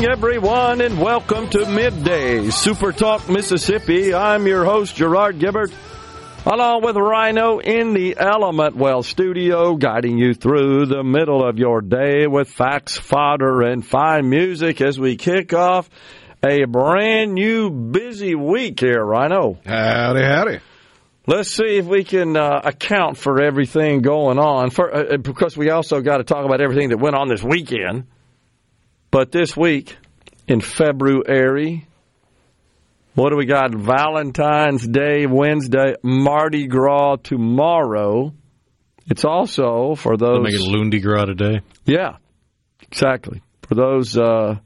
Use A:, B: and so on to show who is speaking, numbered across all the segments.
A: Morning, everyone, and welcome to Midday Super Talk Mississippi. I'm your host, Gerard Gibert, along with Rhino in the Element Well studio, guiding you through the middle of your day with facts, fodder, and fine music as we kick off a brand new busy week here, Rhino.
B: Howdy, howdy.
A: Let's see if we can uh, account for everything going on, for, uh, because we also got to talk about everything that went on this weekend. But this week, in February, what do we got? Valentine's Day, Wednesday, Mardi Gras tomorrow. It's also for those.
B: Make it Lundi Gras today.
A: Yeah, exactly. For those uh,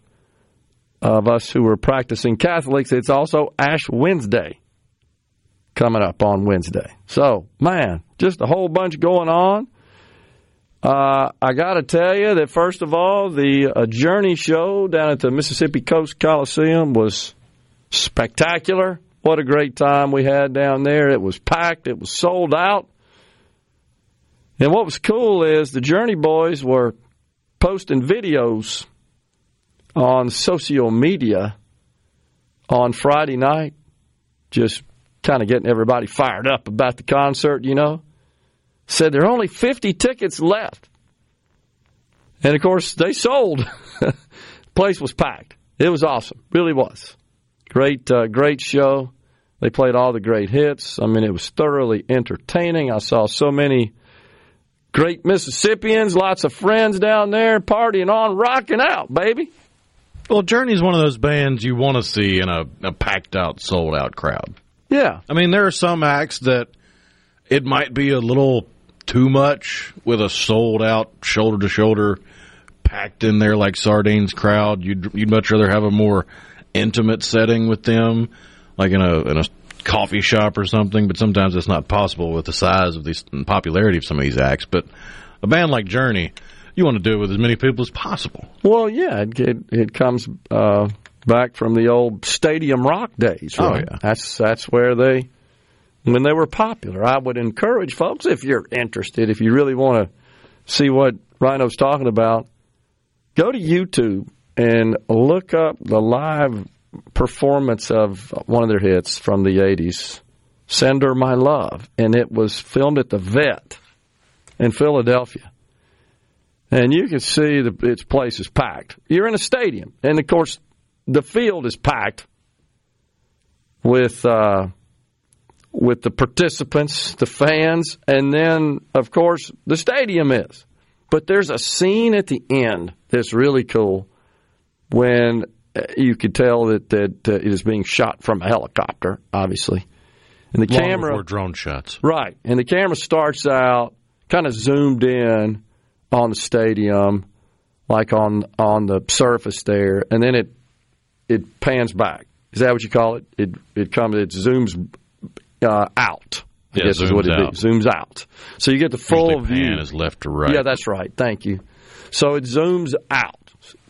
A: of us who are practicing Catholics, it's also Ash Wednesday coming up on Wednesday. So, man, just a whole bunch going on. Uh, I got to tell you that, first of all, the uh, Journey show down at the Mississippi Coast Coliseum was spectacular. What a great time we had down there. It was packed, it was sold out. And what was cool is the Journey boys were posting videos on social media on Friday night, just kind of getting everybody fired up about the concert, you know. Said there are only 50 tickets left. And of course, they sold. Place was packed. It was awesome. Really was. Great, uh, great show. They played all the great hits. I mean, it was thoroughly entertaining. I saw so many great Mississippians, lots of friends down there partying on, rocking out, baby.
B: Well, Journey's one of those bands you want to see in a, a packed out, sold out crowd.
A: Yeah.
B: I mean, there are some acts that it might be a little too much with a sold out, shoulder to shoulder, packed in there like sardines crowd. You'd you'd much rather have a more intimate setting with them, like in a in a coffee shop or something. But sometimes it's not possible with the size of these and popularity of some of these acts. But a band like Journey, you want to do it with as many people as possible.
A: Well, yeah, it it, it comes uh, back from the old stadium rock days.
B: Oh, yeah.
A: that's that's where they when they were popular. I would encourage folks if you're interested, if you really want to see what Rhino's talking about, go to YouTube and look up the live performance of one of their hits from the '80s, "Send Her My Love," and it was filmed at the Vet in Philadelphia and you can see the its place is packed. You're in a stadium, and of course, the field is packed with uh, with the participants, the fans, and then of course the stadium is. But there's a scene at the end that's really cool when uh, you could tell that that uh, it is being shot from a helicopter, obviously, and the
B: Long
A: camera
B: before drone shots.
A: Right. And the camera starts out kind of zoomed in on the stadium, like on on the surface there, and then it it pans back. Is that what you call it? It it comes it zooms uh, out. I
B: Yeah,
A: guess is what it
B: out.
A: is. Zooms out. So you get the full
B: Usually
A: view.
B: pan is left to right.
A: Yeah, that's right. Thank you. So it zooms out.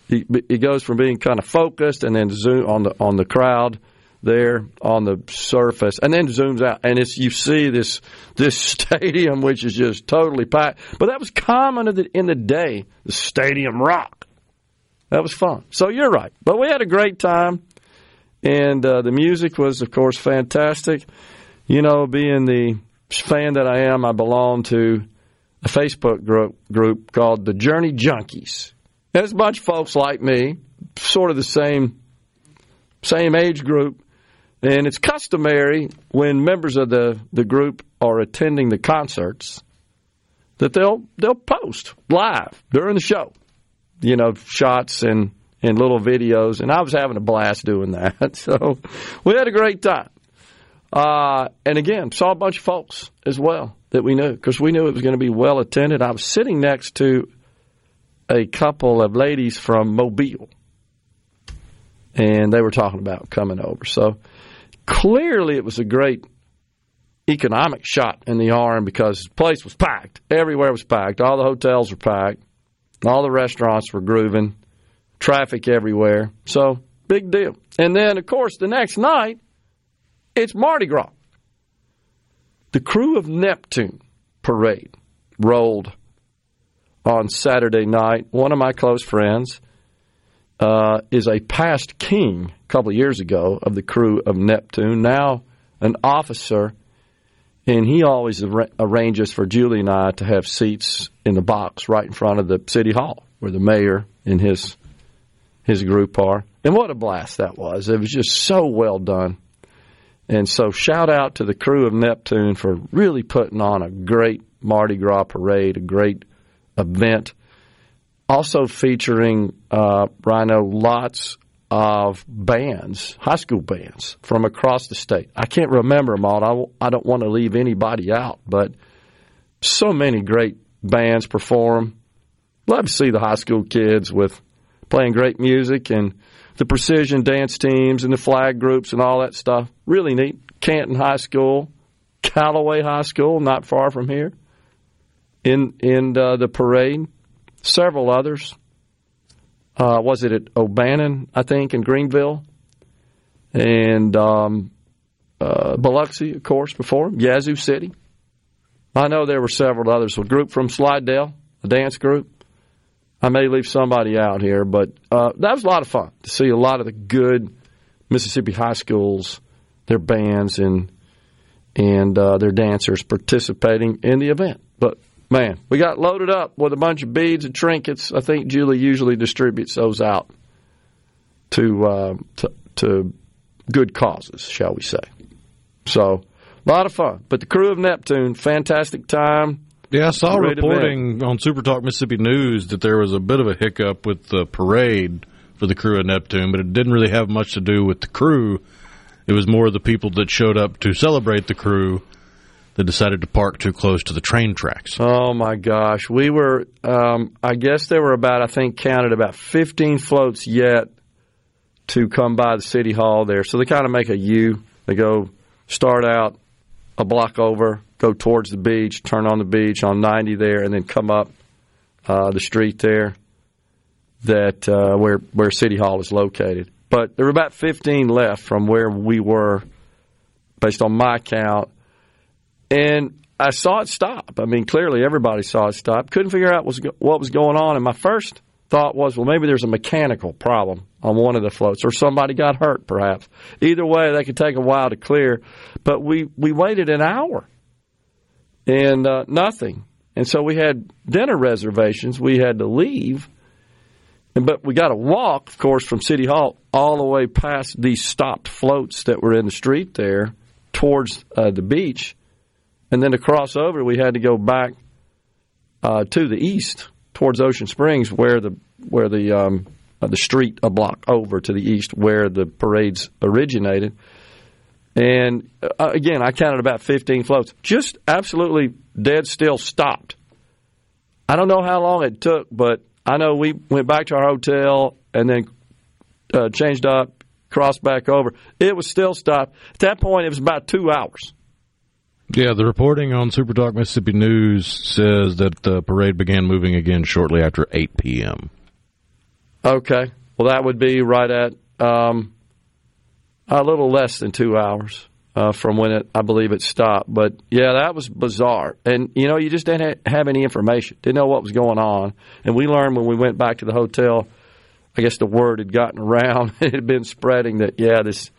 A: It, it goes from being kind of focused and then zoom on the on the crowd there on the surface, and then zooms out, and it's you see this this stadium which is just totally packed. But that was common in the, in the day, the stadium rock. That was fun. So you're right. But we had a great time, and uh, the music was, of course, fantastic. You know, being the fan that I am, I belong to a Facebook group, group called the Journey Junkies. It's a bunch of folks like me, sort of the same same age group. And it's customary when members of the, the group are attending the concerts that they'll they'll post live during the show. You know, shots and, and little videos. And I was having a blast doing that. So we had a great time. Uh, and again, saw a bunch of folks as well that we knew because we knew it was going to be well attended. I was sitting next to a couple of ladies from Mobile, and they were talking about coming over. So clearly, it was a great economic shot in the arm because the place was packed. Everywhere was packed. All the hotels were packed. All the restaurants were grooving. Traffic everywhere. So big deal. And then, of course, the next night it's Mardi Gras. The Krewe of Neptune parade rolled on Saturday night. One of my close friends uh, is a past king a couple of years ago of the Krewe of Neptune, now an officer, and he always ar- arranges for Julie and I to have seats in the box right in front of the city hall where the mayor and his his group are. And what a blast that was! It was just so well done. And so, shout out to the Krewe of Neptune for really putting on a great Mardi Gras parade, a great event. Also featuring, uh, Rhino, lots of bands, high school bands from across the state. I can't remember them all. I, I don't want to leave anybody out, but so many great bands perform. Love to see the high school kids with playing great music and the precision dance teams and the flag groups and all that stuff. Really neat. Canton High School, Callaway High School, not far from here, in in uh, the parade. Several others. Uh, was it at O'Bannon, I think, in Greenville? And um, uh, Biloxi, of course, before Yazoo City. I know there were several others. A group from Slidell, a dance group. I may leave somebody out here, but uh, that was a lot of fun to see a lot of the good Mississippi high schools, their bands and and uh, their dancers participating in the event. But man, we got loaded up with a bunch of beads and trinkets. I think Julie usually distributes those out to uh, to, to good causes, shall we say? So a lot of fun. But the Krewe of Neptune, fantastic time.
B: Yeah, I saw reporting on Super Talk Mississippi News that there was a bit of a hiccup with the parade for the Krewe of Neptune, but it didn't really have much to do with the crew. It was more the people that showed up to celebrate the crew that decided to park too close to the train tracks.
A: Oh my gosh, we were. Um, I guess there were about I think counted about 15 floats yet to come by the city hall there. So they kind of make a U. They go start out a block over, go towards the beach, turn on the beach on 90 there, and then come up uh, the street there that uh, where where City Hall is located. But there were about 15 left from where we were, based on my count, and I saw it stop. I mean, clearly everybody saw it stop. Couldn't figure out what was going on, and my first thought was, well, maybe there's a mechanical problem on one of the floats, or somebody got hurt, perhaps. Either way, they could take a while to clear. But we we waited an hour and uh, nothing. And so we had dinner reservations. We had to leave. But we got to walk, of course, from City Hall all the way past these stopped floats that were in the street there towards uh, the beach. And then to cross over, we had to go back uh, to the east towards Ocean Springs, where the where the um, uh, the street a block over to the east, where the parades originated. And uh, again, I counted about 15 floats. Just absolutely dead still stopped. I don't know how long it took, but I know we went back to our hotel and then uh, changed up, crossed back over. It was still stopped. At that point, it was about two hours.
B: Yeah, the reporting on Super Talk Mississippi News says that the parade began moving again shortly after 8 p.m.
A: Okay. Well, that would be right at um, a little less than two hours uh, from when it, I believe it stopped. But yeah, that was bizarre. And you know, you just didn't have any information, didn't know what was going on. And we learned when we went back to the hotel. I guess the word had gotten around; it had been spreading that yeah, this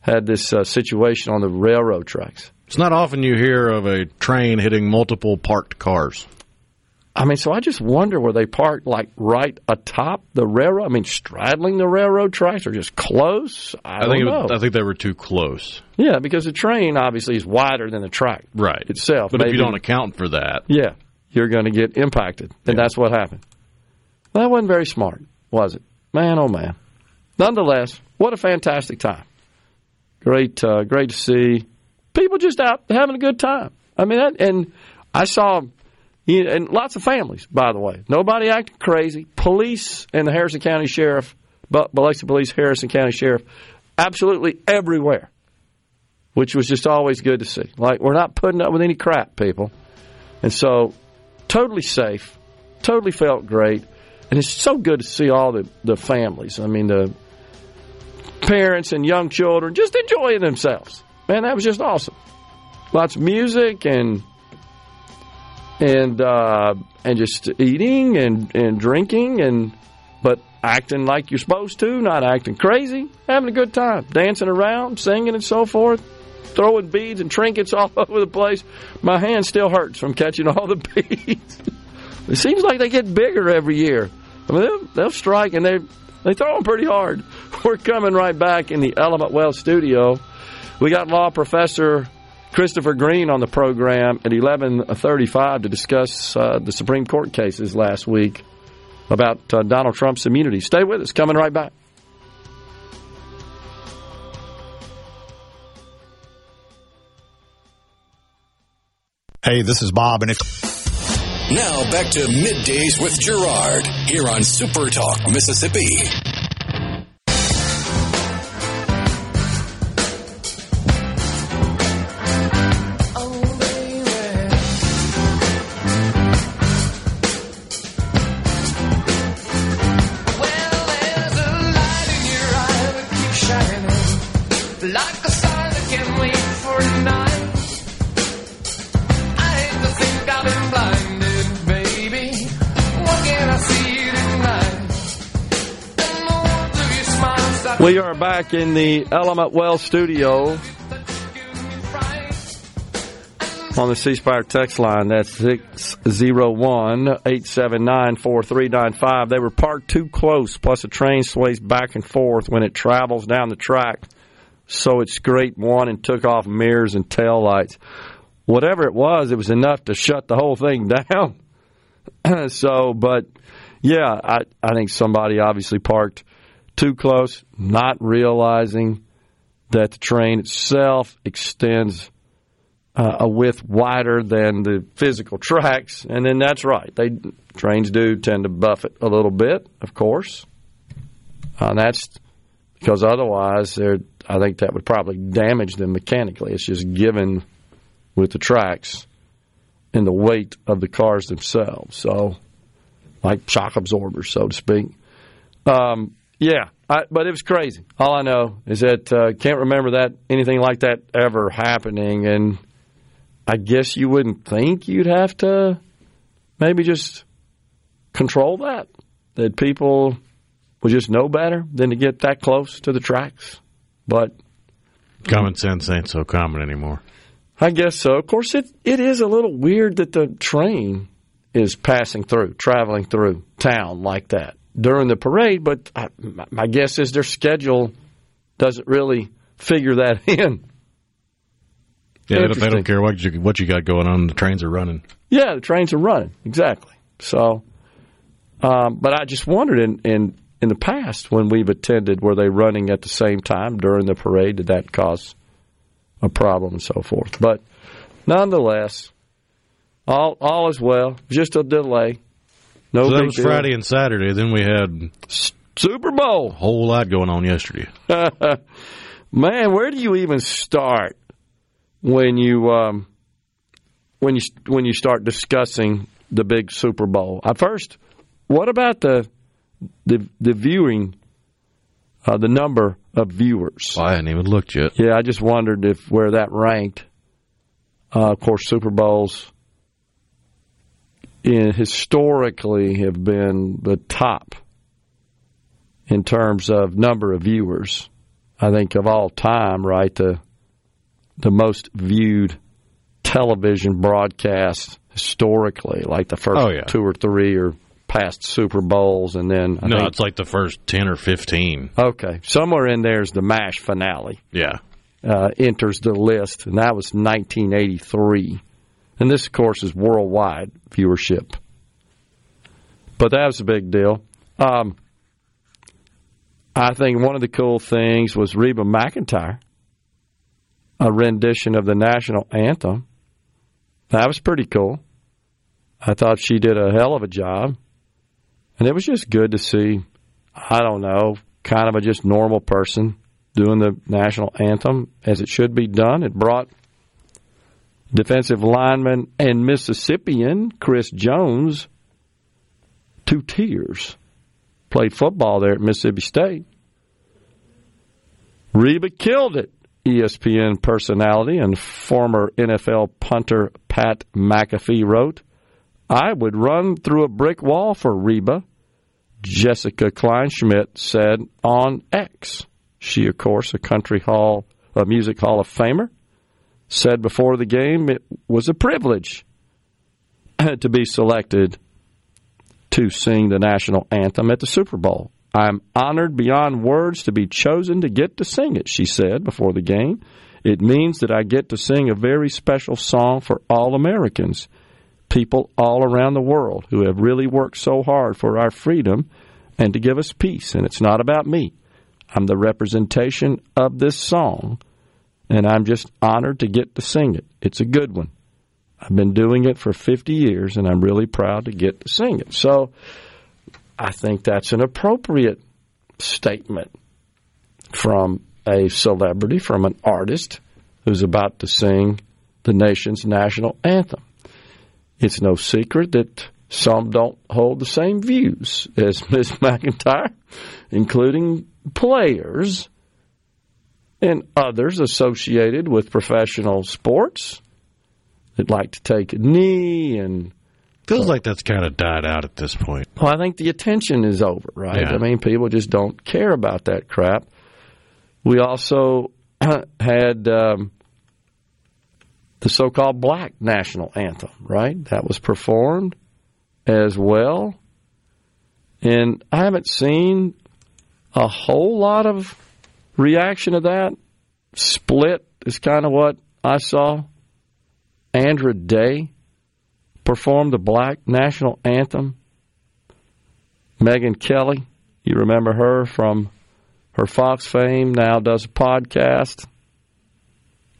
A: had this uh, situation on the railroad tracks.
B: It's not often you hear of a train hitting multiple parked cars.
A: I mean, so I just wonder were they parked like right atop the railroad? I mean, straddling the railroad tracks or just close? I,
B: I think was. I think they were too close.
A: yeah, because the train obviously is wider than the track
B: Right.
A: itself.
B: But if you don't account for that,
A: yeah, you're going to get impacted, and
B: Yeah.
A: that's what happened. That wasn't very smart, was it? Man, oh man. Nonetheless, what a fantastic time! Great, uh, great to see people just out having a good time. I mean, that, and I saw, and lots of families, by the way. Nobody acting crazy. Police and the Harrison County Sheriff, Biloxi Police, Harrison County Sheriff, absolutely everywhere, which was just always good to see. Like we're not putting up with any crap, people, and so totally safe, totally felt great, and it's so good to see all the the families. I mean the parents and young children just enjoying themselves. Man, that was just awesome. Lots of music and and uh, and just eating and, and drinking and but acting like you're supposed to, not acting crazy, having a good time, dancing around, singing and so forth, throwing beads and trinkets all over the place. My hand still hurts from catching all the beads. it seems like they get bigger every year. I mean, they'll, they'll strike and they they throw them pretty hard. We're coming right back in the Element Well studio. We got law professor Christopher Green on the program at 11:35 to discuss uh, the Supreme Court cases last week about uh, Donald Trump's immunity. Stay with us. Coming right back.
C: Hey, this is Bob, and if
D: Now back to middays with Gerard here on Super Talk, Mississippi.
A: We are back in the Element Well studio on the C Spire text line. That's 601 879 4395. They were parked too close, plus a train sways back and forth when it travels down the track. So it scraped one and took off mirrors and tail lights. Whatever it was, it was enough to shut the whole thing down. so, but yeah, I, I think somebody obviously parked too close, not realizing that the train itself extends uh, a width wider than the physical tracks, and then that's right. They trains do tend to buffet a little bit, of course. Uh, and that's because otherwise, I think that would probably damage them mechanically. It's just given with the tracks and the weight of the cars themselves. So, like shock absorbers, so to speak. Um, yeah, I, but it was crazy. All I know is that uh, can't remember that anything like that ever happening, and I guess you wouldn't think you'd have to maybe just control that. That people would just know better than to get that close to the tracks. But
B: common sense ain't so common anymore.
A: I guess so. Of course, it it is a little weird that the train is passing through, traveling through town like that during the parade. But I, my- guess is their schedule doesn't really figure that in.
B: Yeah, they don't, they don't care what you what you got going on. The trains are running.
A: Yeah, the trains are running exactly. So, um, but I just wondered in, in in the past when we've attended, were they running at the same time during the parade? Did that cause a problem and so forth? But nonetheless, all all is well. Just a delay. No
B: So that was
A: deal.
B: Friday and Saturday. Then we had
A: Super Bowl.
B: a whole lot going on yesterday.
A: Man, where do you even start when you um, when you when you start discussing the big Super Bowl? At first, what about the the the viewing, uh, the number of viewers?
B: I hadn't even looked yet.
A: Yeah, I just wondered if where that ranked. Uh, of course, Super Bowls historically have been the top in terms of number of viewers. I think of all time, right? The the most viewed television broadcast historically, like the first
B: Oh, yeah.
A: two or three or past Super Bowls, and then I
B: No,
A: think-
B: it's like the first 10 or 15.
A: okay, somewhere in there's the Mash finale
B: Yeah.
A: uh, enters the list, and that was 1983. And this, of course, is worldwide viewership. But that was a big deal. Um, I think one of the cool things was Reba McEntire, a rendition of the national anthem. That was pretty cool. I thought she did a hell of a job. And it was just good to see, I don't know, kind of a just normal person doing the national anthem as it should be done. It brought defensive lineman and Mississippian Chris Jones to tears. Played football there at Mississippi State. Reba killed it. ESPN personality and former NFL punter Pat McAfee wrote, I would run through a brick wall for Reba, Jessica Kleinschmidt said on X. She, of course, a country hall, a music hall of famer, said before the game it was a privilege to be selected to sing the national anthem at the Super Bowl. I'm honored beyond words to be chosen to get to sing it, she said before the game. It means that I get to sing a very special song for all Americans, people all around the world who have really worked so hard for our freedom and to give us peace. And it's not about me. I'm the representation of this song, and I'm just honored to get to sing it. It's a good one. I've been doing it for 50 years, and I'm really proud to get to sing it. So I think that's an appropriate statement from a celebrity, from an artist who's about to sing the nation's national anthem. It's no secret that some don't hold the same views as Ms. McEntire, including players and others associated with professional sports that like to take a knee and
B: Feels like that's kind of died out at this point.
A: well, I think the attention is over, right?
B: Yeah.
A: I mean, people just don't care about that crap. We also had um, the so-called Black National Anthem, right? That was performed as well, and I haven't seen a whole lot of reaction to that. Split is kind of what I saw. Andra Day performed the Black National Anthem. Megyn Kelly, you remember her from her Fox fame, now does a podcast.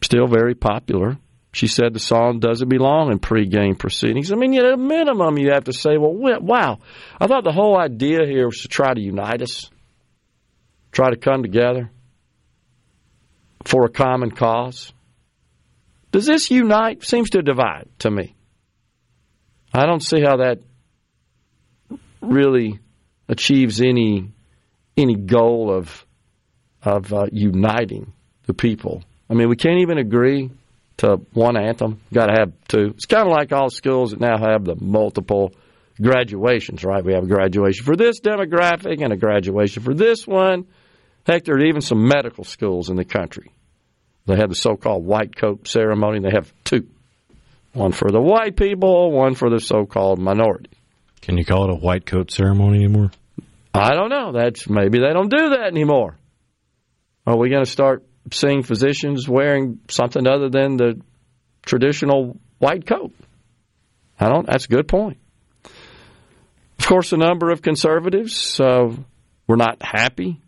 A: Still very popular. She said the song doesn't belong in pregame proceedings. I mean, at a minimum, you have to say, well, wow. I thought the whole idea here was to try to unite us, try to come together for a common cause. Does this unite? Seems to divide to me. I don't see how that really achieves any any goal of of uh, uniting the people. I mean, we can't even agree to one anthem. Got to have two. It's kind of like all schools that now have the multiple graduations, right? We have a graduation for this demographic and a graduation for this one. Heck, there are even some medical schools in the country. They have the so-called white coat ceremony. They have two. One for the white people, one for the so-called minority.
B: Can you call it a white coat ceremony anymore?
A: I don't know. That's maybe they don't do that anymore. Are we going to start seeing physicians wearing something other than the traditional white coat? I don't. That's a good point. Of course, a number of conservatives uh, were not happy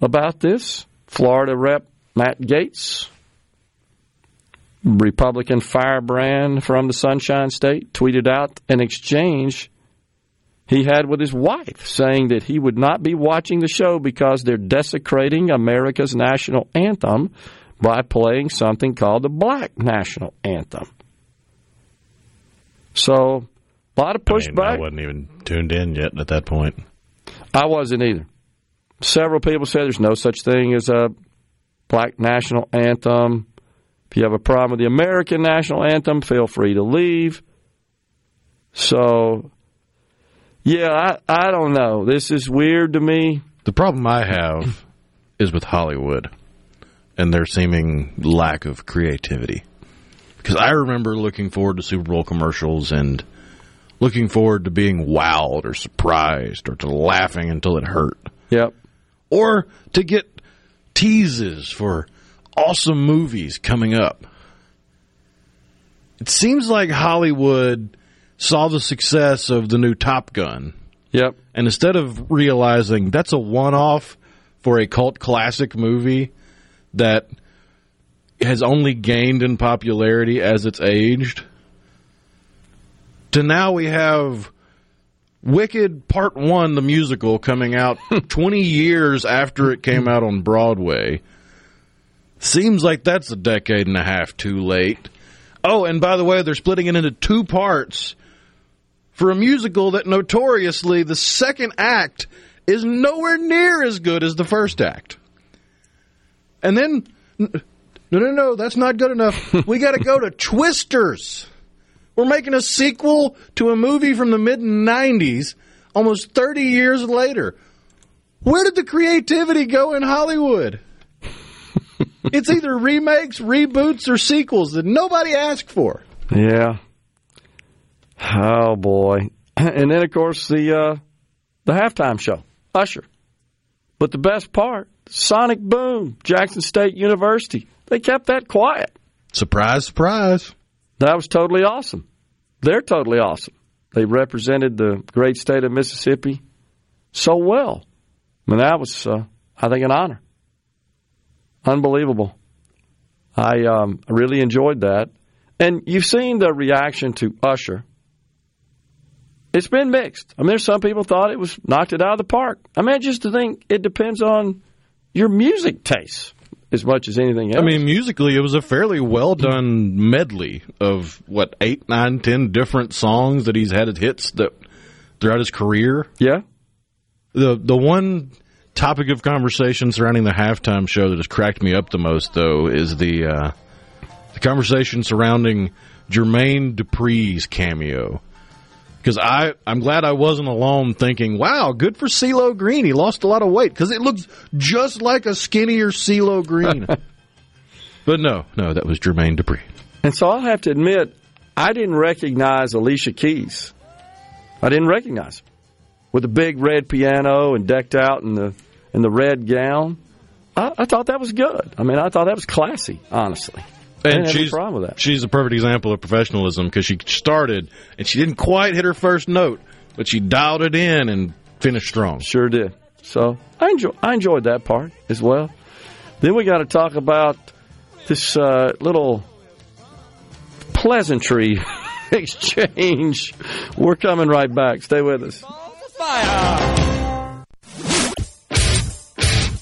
A: about this. Florida Rep Matt Gaetz, Republican firebrand from the Sunshine State, tweeted out an exchange he had with his wife, saying that he would not be watching the show because they're desecrating America's national anthem by playing something called the Black National Anthem. So, a lot of
B: I, mean,
A: pushback.
B: I wasn't even tuned in yet at that point.
A: I wasn't either. Several people said there's no such thing as a black national anthem. If you have a problem with the American national anthem, feel free to leave. So, yeah, I, I don't know. This is weird to me.
B: The problem I have is with Hollywood and their seeming lack of creativity. Because I remember looking forward to Super Bowl commercials and looking forward to being wowed or surprised or to laughing until it hurt.
A: Yep.
B: Or to get teases for awesome movies coming up. It seems like Hollywood saw the success of the new Top Gun
A: Yep.
B: and instead of realizing that's a one off for a cult classic movie that has only gained in popularity as it's aged, to now we have Wicked Part 1, the musical, coming out 20 years after it came out on Broadway. Seems like that's a decade and a half too late. Oh, and by the way, they're splitting it into two parts for a musical that notoriously the second act is nowhere near as good as the first act. And then, no, no, no, that's not good enough. We got to go to Twisters. We're making a sequel to a movie from the mid 90s almost 30 years later. Where did the creativity go in Hollywood? it's either remakes, reboots, or sequels that nobody asked for.
A: Yeah. Oh boy. And then of course the uh, the halftime show, Usher. But the best part, Sonic Boom, Jackson State University. They kept that quiet.
B: Surprise, surprise.
A: That was totally awesome. They're totally awesome. They represented the great state of Mississippi so well. I mean, that was, uh, I think, an honor. Unbelievable. I um, really enjoyed that. And you've seen the reaction to Usher. It's been mixed. I mean, there's some people thought it was knocked it out of the park. I mean, just to think it depends on your music taste as much as anything else.
B: I mean, musically, it was a fairly well done medley of what eight, nine, ten different songs that he's had as hits that throughout his career.
A: yeah.
B: The the one topic of conversation surrounding the halftime show that has cracked me up the most, though, is the uh, the conversation surrounding Jermaine Dupri's cameo. Because I I'm glad I wasn't alone thinking, wow, good for CeeLo Green. He lost a lot of weight because it looks just like a skinnier CeeLo Green. but no, no, that was Jermaine Dupri.
A: And so I'll have to admit, I didn't recognize Alicia Keys. I didn't recognize her with the big red piano and decked out in the in the red gown. I, I thought that was good. I mean, I thought that was classy, honestly. I didn't
B: And
A: have any
B: she's
A: problem with that.
B: she's a perfect example of professionalism because she started and she didn't quite hit her first note, but she dialed it in and finished strong.
A: Sure did. So I enjoy I enjoyed that part as well. Then we got to talk about this uh, little pleasantry exchange. We're coming right back. Stay with us.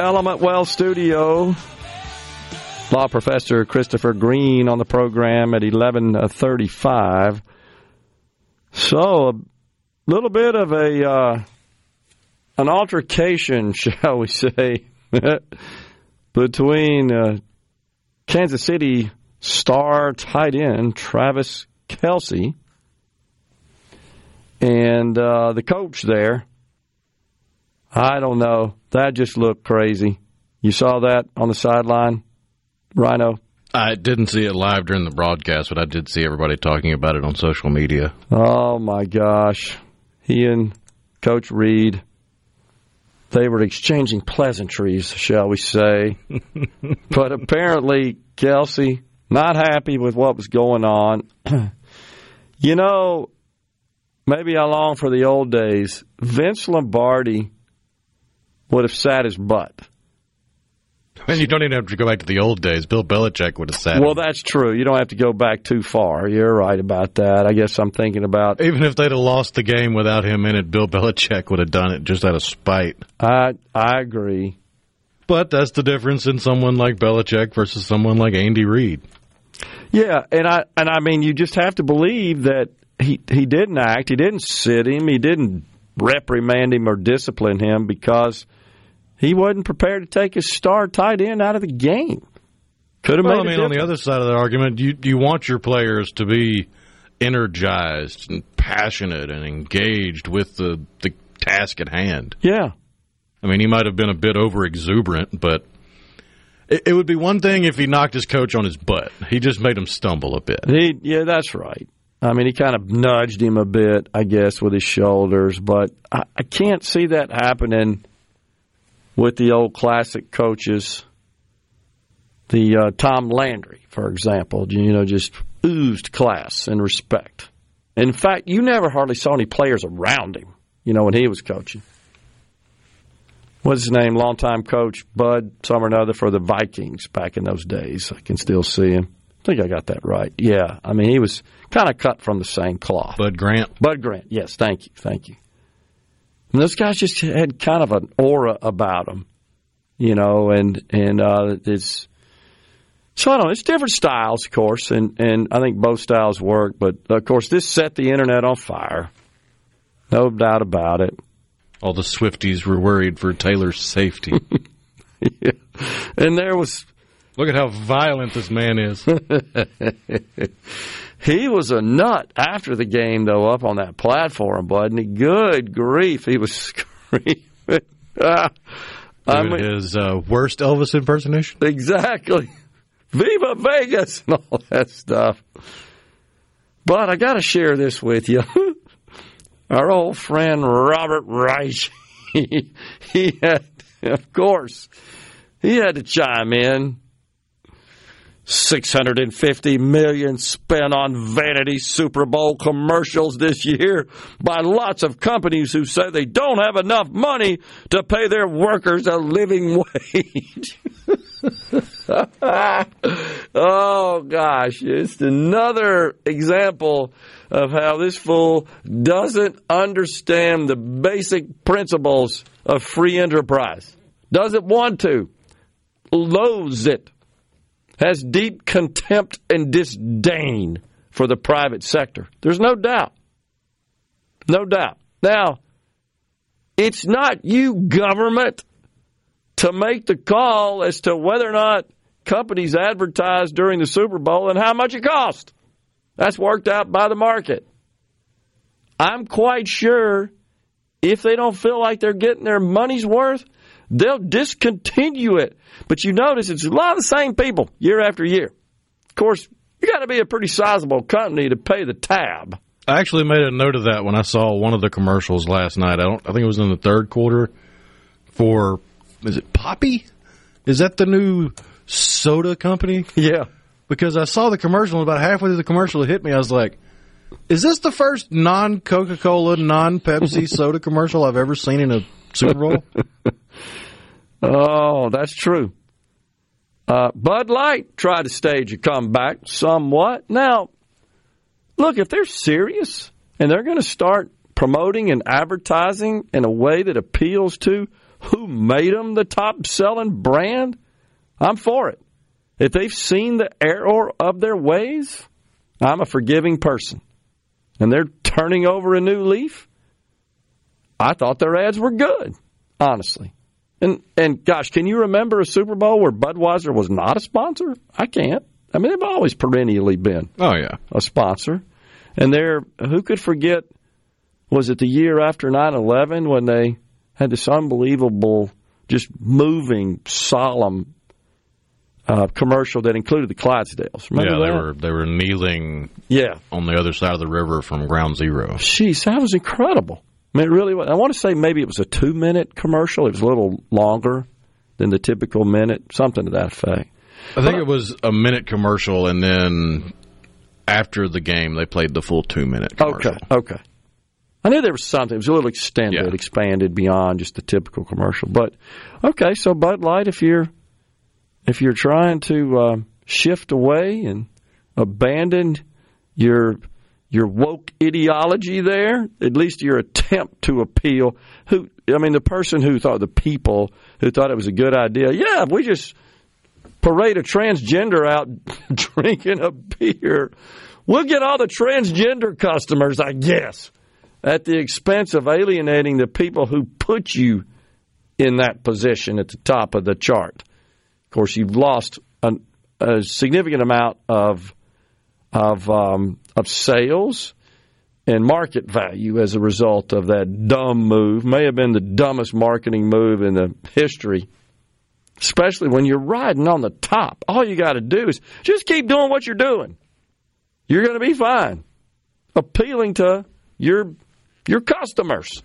A: Element Well studio. Law professor Christopher Green on the program at 11:35. So a little bit of a uh, an altercation, shall we say, between uh, Kansas City star tight end Travis Kelce and uh, the coach there. I don't know. That just looked crazy. You saw that on the sideline, Rhino?
B: I didn't see it live during the broadcast, but I did see everybody talking about it on social media.
A: Oh my gosh. He and Coach Reid, they were exchanging pleasantries, shall we say. but apparently, Kelce, not happy with what was going on. you know, maybe I long for the old days. Vince Lombardi would have sat his butt.
B: And you don't even have to go back to the old days. Bill Belichick would have said.
A: Well, that's true. You don't have to go back too far. You're right about that. I guess I'm thinking about.
B: Even if they'd have lost the game without him in it, Bill Belichick would have done it just out of spite.
A: I I agree.
B: But that's the difference in someone like Belichick versus someone like Andy Reid.
A: Yeah, and I and I mean, you just have to believe that he he didn't act. He didn't sit him. He didn't reprimand him or discipline him because he wasn't prepared to take his star tight end out of the game. Could have
B: Well, I mean, on the other side of that argument, you you want your players to be energized and passionate and engaged with the the task at hand.
A: Yeah,
B: I mean, he might have been a bit over exuberant, but it, it would be one thing if he knocked his coach on his butt. He just made him stumble a bit.
A: he yeah, that's right. I mean, he kind of nudged him a bit, I guess, with his shoulders, but I, I can't see that happening with the old classic coaches. The uh, Tom Landry, for example, you know, just oozed class and respect. In fact, you never hardly saw any players around him, you know, when he was coaching. What's his name? Longtime coach Bud, some or another for the Vikings back in those days. I can still see him. I think I got that right. Yeah. I mean, he was kind of cut from the same cloth.
B: Bud Grant.
A: Bud Grant, yes, thank you, thank you. And those guys just had kind of an aura about them, you know, and and uh, it's so I don't know. It's different styles, of course, and and I think both styles work. But of course, this set the internet on fire, no doubt about it.
B: All the Swifties were worried for Taylor's safety. yeah.
A: And there was
B: Look at how violent this man is.
A: he was a nut after the game, though, up on that platform, wasn't he? Good grief, he was screaming. Ah, I mean-
B: his uh, worst Elvis impersonation.
A: Exactly. Viva Vegas and all that stuff. But I got to share this with you. Our old friend Robert Reich, he, he had, of course, he had to chime in. 650 million spent on vanity Super Bowl commercials this year by lots of companies who say they don't have enough money to pay their workers a living wage. oh gosh, it's another example of how this fool doesn't understand the basic principles of free enterprise. Doesn't want to. Loathes it. Has deep contempt and disdain for the private sector. There's no doubt. No doubt. Now, it's not you, government, to make the call as to whether or not companies advertise during the Super Bowl and how much it costs. That's worked out by the market. I'm quite sure if they don't feel like they're getting their money's worth, they'll discontinue it. But you notice it's a lot of the same people year after year. Of course, you got to be a pretty sizable company to pay the tab.
B: I actually made a note of that when I saw one of the commercials last night. I don't. I think it was in the third quarter for. Is it Poppi? Is that the new soda company?
A: Yeah.
B: Because I saw the commercial and about halfway through the commercial, it hit me. I was like, "Is this the first non Coca Cola, non Pepsi soda commercial I've ever seen in a Super Bowl?"
A: Oh, that's true. Uh, Bud Light tried to stage a comeback somewhat. Now, look, if they're serious and they're going to start promoting and advertising in a way that appeals to who made them the top selling brand, I'm for it. If they've seen the error of their ways, I'm a forgiving person. And they're turning over a new leaf. I thought their ads were good, honestly. And and gosh, can you remember a Super Bowl where Budweiser was not a sponsor? I can't. I mean, they've always perennially been
B: oh yeah,
A: a sponsor. And they're who could forget? Was it the year after 9-11 when they had this unbelievable, just moving, solemn uh, commercial that included the Clydesdales? Remember
B: yeah. They
A: that?
B: were they were kneeling
A: Yeah.
B: on the other side of the river from Ground Zero.
A: Jeez, that was incredible. I mean, it really was. I want to say maybe it was a two minute commercial. It was a little longer than the typical minute, something to that effect.
B: I think it was a minute commercial, and then after the game, they played the full two minute commercial.
A: Okay, okay. I knew there was something. It was a little extended,
B: Yeah.
A: expanded beyond just the typical commercial. But okay, so Bud Light, if you're if you're trying to uh, shift away and abandon your your woke ideology there, at least your attempt to appeal. Who I mean, the person who thought the people who thought it was a good idea. Yeah, we just parade a transgender out drinking a beer, we'll get all the transgender customers, I guess, at the expense of alienating the people who put you in that position at the top of the chart. Of course, you've lost an, a significant amount of of um, of sales and market value as a result of that dumb move. May have been the dumbest marketing move in the history, especially when you're riding on the top. All you got to do is just keep doing what you're doing. You're going to be fine. Appealing to your your customers.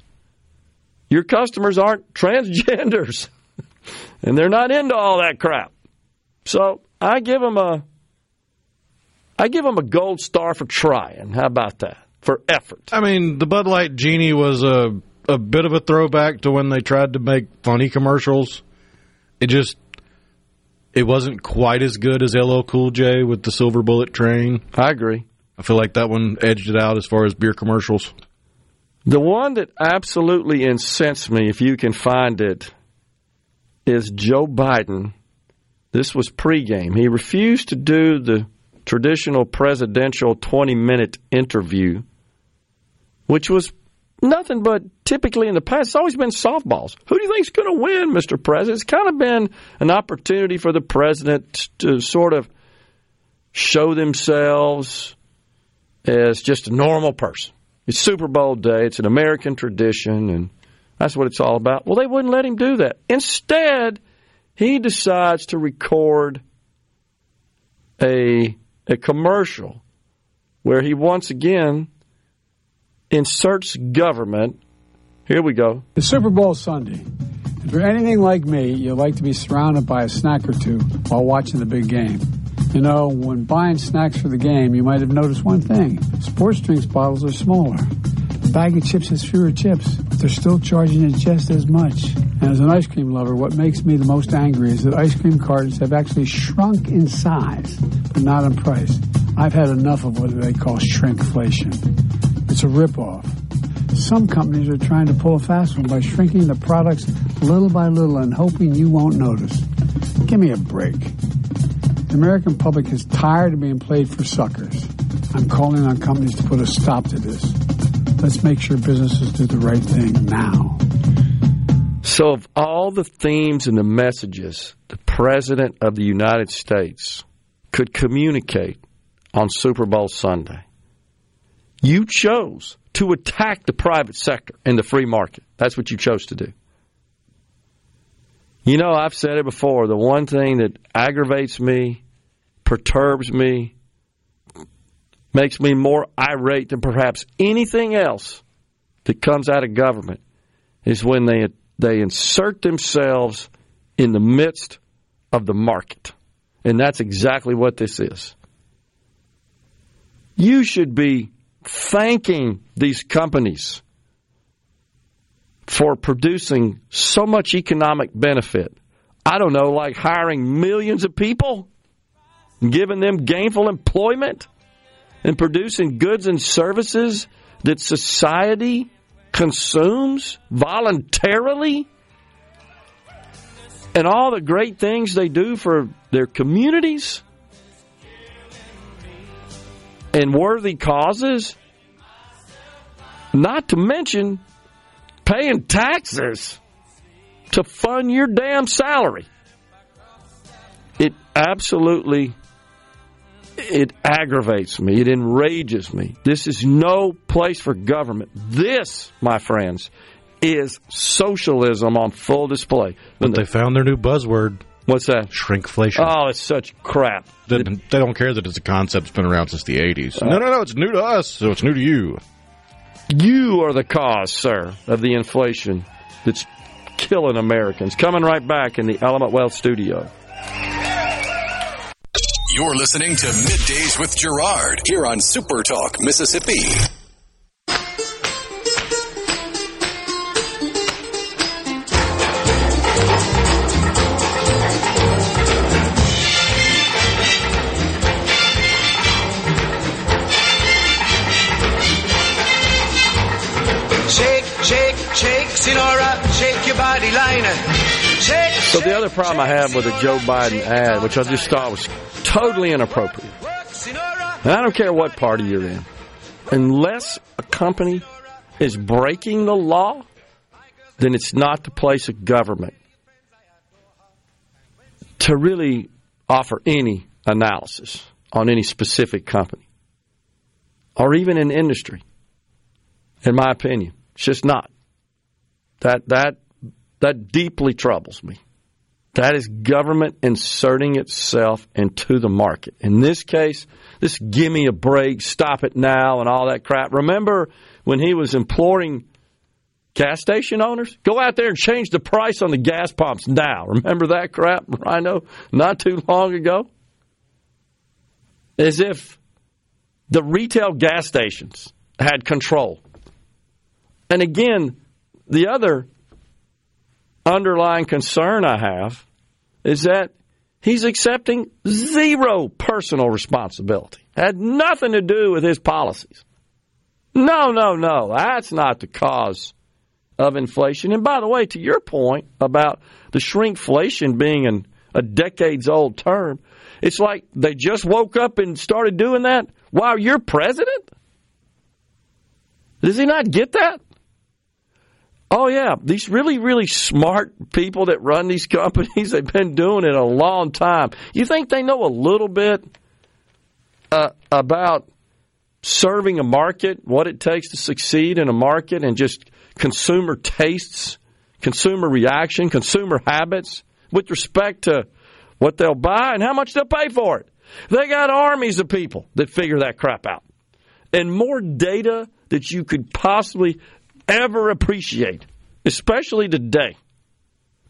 A: Your customers aren't transgenders, and they're not into all that crap. So I give them a I give them a gold star for trying. How about that? For effort.
B: I mean, the Bud Light Genie was a a bit of a throwback to when they tried to make funny commercials. It just it wasn't quite as good as LL Cool J with the Silver Bullet Train.
A: I agree.
B: I feel like that one edged it out as far as beer commercials.
A: The one that absolutely incensed me, if you can find it, is Joe Biden. This was pregame. He refused to do the traditional presidential 20 minute interview, which was nothing but typically in the past, it's always been softballs. Who do you think's going to win, Mr. President? It's kind of been an opportunity for the president to sort of show themselves as just a normal person. It's Super Bowl day, it's an American tradition, and that's what it's all about. Well, they wouldn't let him do that. Instead, he decides to record a a commercial where he once again inserts government. Here we go.
E: The Super Bowl Sunday. If you're anything like me, you like to be surrounded by a snack or two while watching the big game. You know, when buying snacks for the game, you might have noticed one thing. Sports drinks bottles are smaller. Bag of chips has fewer chips, but they're still charging you just as much. And as an ice cream lover, what makes me the most angry is that ice cream cartons have actually shrunk in size, but not in price. I've had enough of what they call shrinkflation. It's a ripoff. Some companies are trying to pull a fast one by shrinking the products little by little and hoping you won't notice. Give me a break. The American public is tired of being played for suckers. I'm calling on companies to put a stop to this. Let's make sure businesses do the right thing now.
A: So, of all the themes and the messages the President of the United States could communicate on Super Bowl Sunday, you chose to attack the private sector and the free market. That's what you chose to do. You know, I've said it before the one thing that aggravates me, perturbs me, makes me more irate than perhaps anything else that comes out of government is when they they insert themselves in the midst of the market. And that's exactly what this is. You should be thanking these companies for producing so much economic benefit. I don't know, like hiring millions of people, giving them gainful employment, and producing goods and services that society consumes voluntarily, and all the great things they do for their communities and worthy causes, not to mention paying taxes to fund your damn salary. It absolutely it aggravates me. It enrages me. This is no place for government. This, my friends, is socialism on full display.
B: But they found their new buzzword,
A: What's that?
B: shrinkflation.
A: Oh, it's such crap.
B: they, they don't care that it's a concept that's been around since the 80s. Uh, no, no, no, it's new to us, so it's new to you.
A: You are the cause, sir, of the inflation that's killing Americans. Coming right back in the Element Wealth studio.
D: You're listening to Middays with Gerard here on Super Talk, Mississippi.
A: So the other problem I have with the Joe Biden ad, which I just start with totally inappropriate, and I don't care what party you're in, unless a company is breaking the law, then it's not the place of government to really offer any analysis on any specific company or even an industry. In my opinion, it's just not. That that that deeply troubles me. That is government inserting itself into the market. In this case, this give me a break, stop it now, and all that crap. Remember when he was imploring gas station owners? Go out there and change the price on the gas pumps now. Remember that crap, Rhino, not too long ago? As if the retail gas stations had control. And again, the other underlying concern I have is that he's accepting zero personal responsibility. Had nothing to do with his policies. No, no, no. That's not the cause of inflation. And by the way, to your point about the shrinkflation being an, a decades old term, it's like they just woke up and started doing that while you're president? Does he not get that? Oh yeah, these really, really smart people that run these companies, they've been doing it a long time. You think they know a little bit uh, about serving a market, what it takes to succeed in a market, and just consumer tastes, consumer reaction, consumer habits with respect to what they'll buy and how much they'll pay for it. They got armies of people that figure that crap out. And more data that you could possibly ever appreciate, especially today,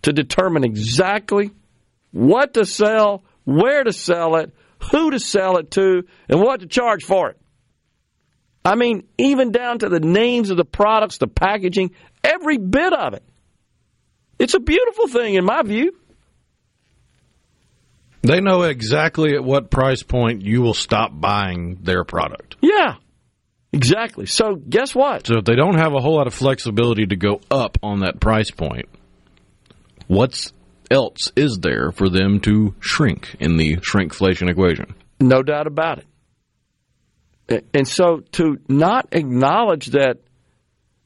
A: to determine exactly what to sell, where to sell it, who to sell it to, and what to charge for it. I mean, even down to the names of the products, the packaging, every bit of it. It's a beautiful thing in my view.
B: They know exactly at what price point you will stop buying their product.
A: Yeah, exactly. So, guess what?
B: So if they don't have a whole lot of flexibility to go up on that price point, what's else is there for them to shrink in the shrinkflation equation?
A: No doubt about it. And so to not acknowledge that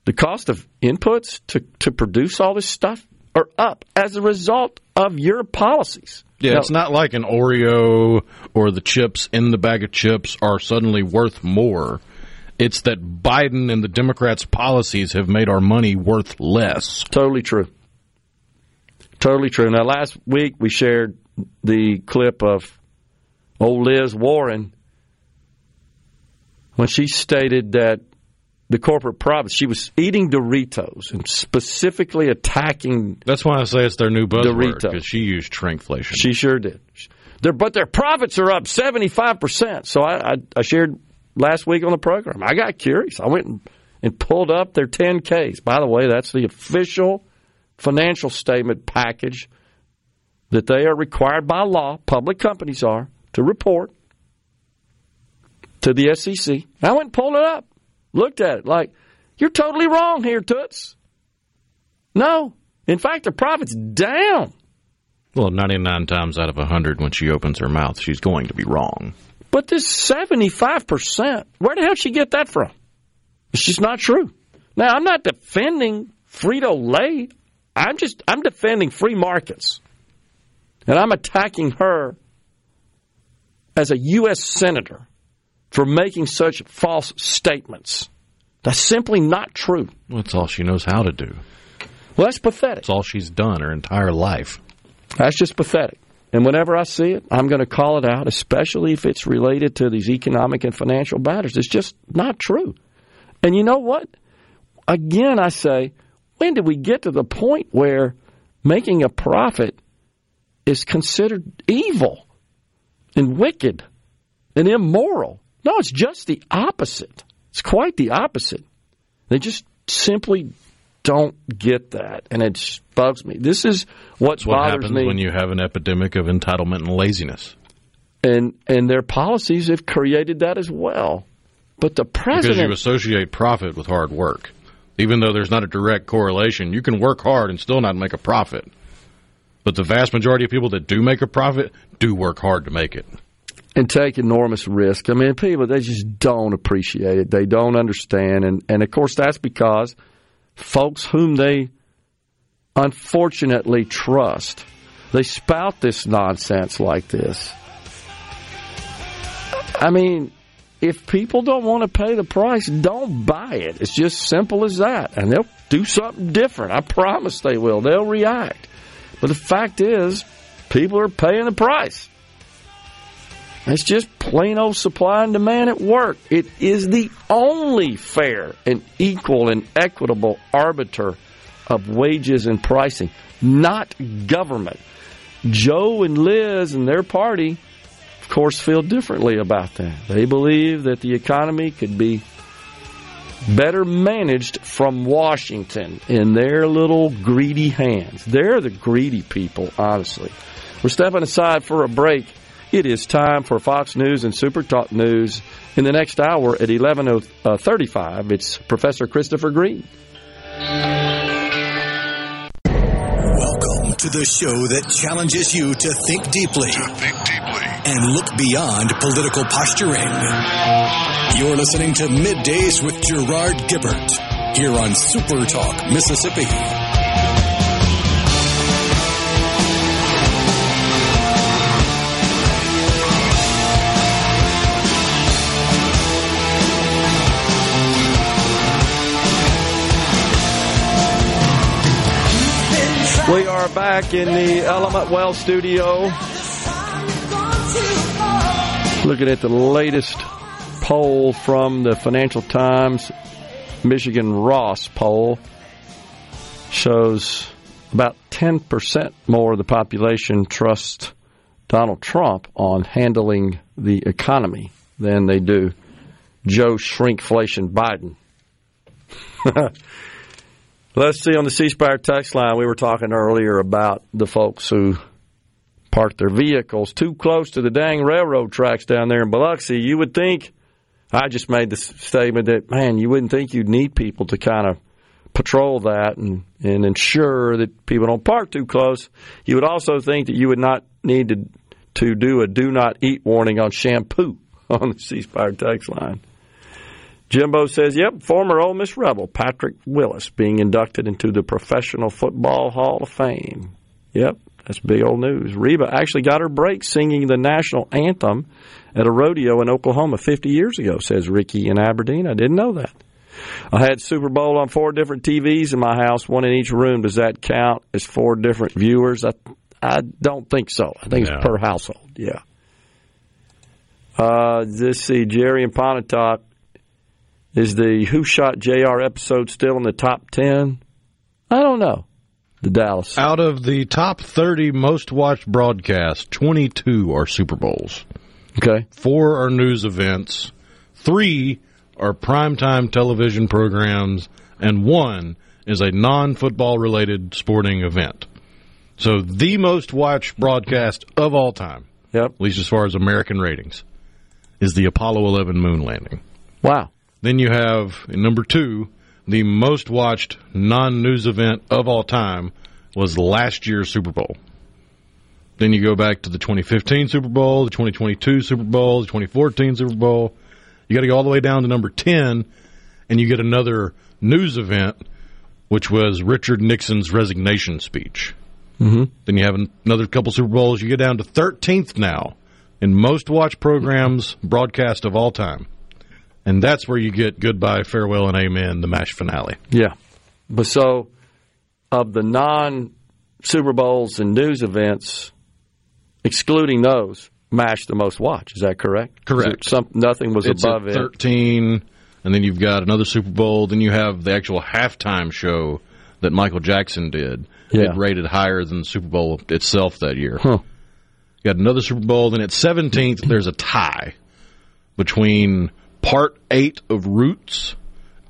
A: the cost of inputs to, to produce all this stuff are up as a result of your policies.
B: Yeah,
A: Now-
B: it's not like an Oreo or the chips in the bag of chips are suddenly worth more. It's that Biden and the Democrats' policies have made our money worth less.
A: Totally true. Totally true. Now, last week we shared the clip of old Liz Warren when she stated that the corporate profits, she was eating Doritos and specifically attacking
B: That's why I say it's their new buzzword because she used shrinkflation.
A: She sure did. Their, but their profits are up 75%. So I, I, I shared last week on the program. I got curious. I went and, and pulled up their 10Ks. By the way, that's the official financial statement package that they are required by law, public companies are, to report to the SEC. I went and pulled it up, looked at it like, you're totally wrong here, Toots. No. In fact, the profit's down.
B: well, 99 times out of 100 when she opens her mouth, she's going to be wrong.
A: But this 75%, where the hell did she get that from? It's just not true. Now, I'm not defending Frito Lay. I'm just, I'm defending free markets. And I'm attacking her as a U.S. Senator for making such false statements. That's simply not true.
B: Well, That's all she knows how to do.
A: Well, that's pathetic.
B: That's all she's done her entire life.
A: That's just pathetic. And whenever I see it, I'm going to call it out, especially if it's related to these economic and financial matters. It's just not true. And you know what? Again, I say, when did we get to the point where making a profit is considered evil and wicked and immoral? No, it's just the opposite. It's quite the opposite. They just simply don't get that, and it bugs me. This is what
B: That's what
A: bothers
B: happens
A: me
B: when you have an epidemic of entitlement and laziness.
A: and and their policies have created that as well. But the president Because
B: you associate profit with hard work. even though there's not a direct correlation. You can work hard and still not make a profit. But the vast majority of people that do make a profit do work hard to make it.
A: and take enormous risk. I mean, people they just don't appreciate it. They don't understand, and and of course that's because folks whom they unfortunately trust, they spout this nonsense like this. I mean, if people don't want to pay the price, don't buy it. It's just simple as that, and they'll do something different. I promise they will. They'll react. But the fact is, people are paying the price. It's just plain old supply and demand at work. It is the only fair and equal and equitable arbiter of wages and pricing, not government. Joe and Liz and their party, of course, feel differently about that. They believe that the economy could be better managed from Washington in their little greedy hands. They're the greedy people, honestly. We're stepping aside for a break. It is time for Fox News and Super Talk News. In the next hour at 11.35, it's Professor Christopher Green.
D: Welcome to the show that challenges you to think deeply, and look beyond political posturing. You're listening to Middays with Gerard Gibert here on Super Talk, Mississippi.
A: We are back in the Element Wealth studio. Looking at the latest poll from the Financial Times, Michigan Ross poll shows about 10% more of the population trust Donald Trump on handling the economy than they do Joe Shrinkflation Biden. Let's see on the C Spire text line. We were talking earlier about the folks who park their vehicles too close to the dang railroad tracks down there in Biloxi. You would think, I just made the statement that, man, you wouldn't think you'd need people to kind of patrol that and, and ensure that people don't park too close. You would also think that you would not need to, to do a do not eat warning on shampoo on the C Spire text line. Jimbo says, yep, former Ole Miss Rebel Patrick Willis being inducted into the Professional Football Hall of Fame. Yep, that's big old news. Reba actually got her break singing the national anthem at a rodeo in Oklahoma 50 years ago, says Ricky in Aberdeen. I didn't know that. I had Super Bowl on four different TVs in my house, one in each room. Does that count as four different viewers? I, I don't think so. I think
B: No.
A: it's per household. Yeah. Uh, let's see. Jerry and Pontotoc. Is the Who Shot JR episode still in the top 10? I don't know. The Dallas.
B: Out of the top 30 most watched broadcasts, 22 are Super Bowls.
A: Okay.
B: Four are news events. Three are primetime television programs. And one is a non football related sporting event. So the most watched broadcast of all time,
A: Yep.
B: at least as far as American ratings, is the Apollo 11 moon landing.
A: Wow.
B: Then you have number two, the most watched non news event of all time was last year's Super Bowl. Then you go back to the 2015 Super Bowl, the 2022 Super Bowl, the 2014 Super Bowl. You got to go all the way down to number 10, and you get another news event, which was Richard Nixon's resignation speech. Mm-hmm. Then you have another couple Super Bowls. You get down to 13th now in most watched programs broadcast of all time. And that's where you get goodbye, farewell, and amen, the MASH finale.
A: Yeah. But so, of the non Super Bowls and news events, excluding those, MASH the most watched. Is that correct?
B: Correct.
A: Some, nothing was
B: It's
A: above
B: at
A: it.
B: 13, and then you've got another Super Bowl. Then you have the actual halftime show that Michael Jackson did.
A: Yeah.
B: It rated higher than the Super Bowl itself that year.
A: Huh.
B: You got another Super Bowl. Then at 17th, there's a tie between Part 8 of Roots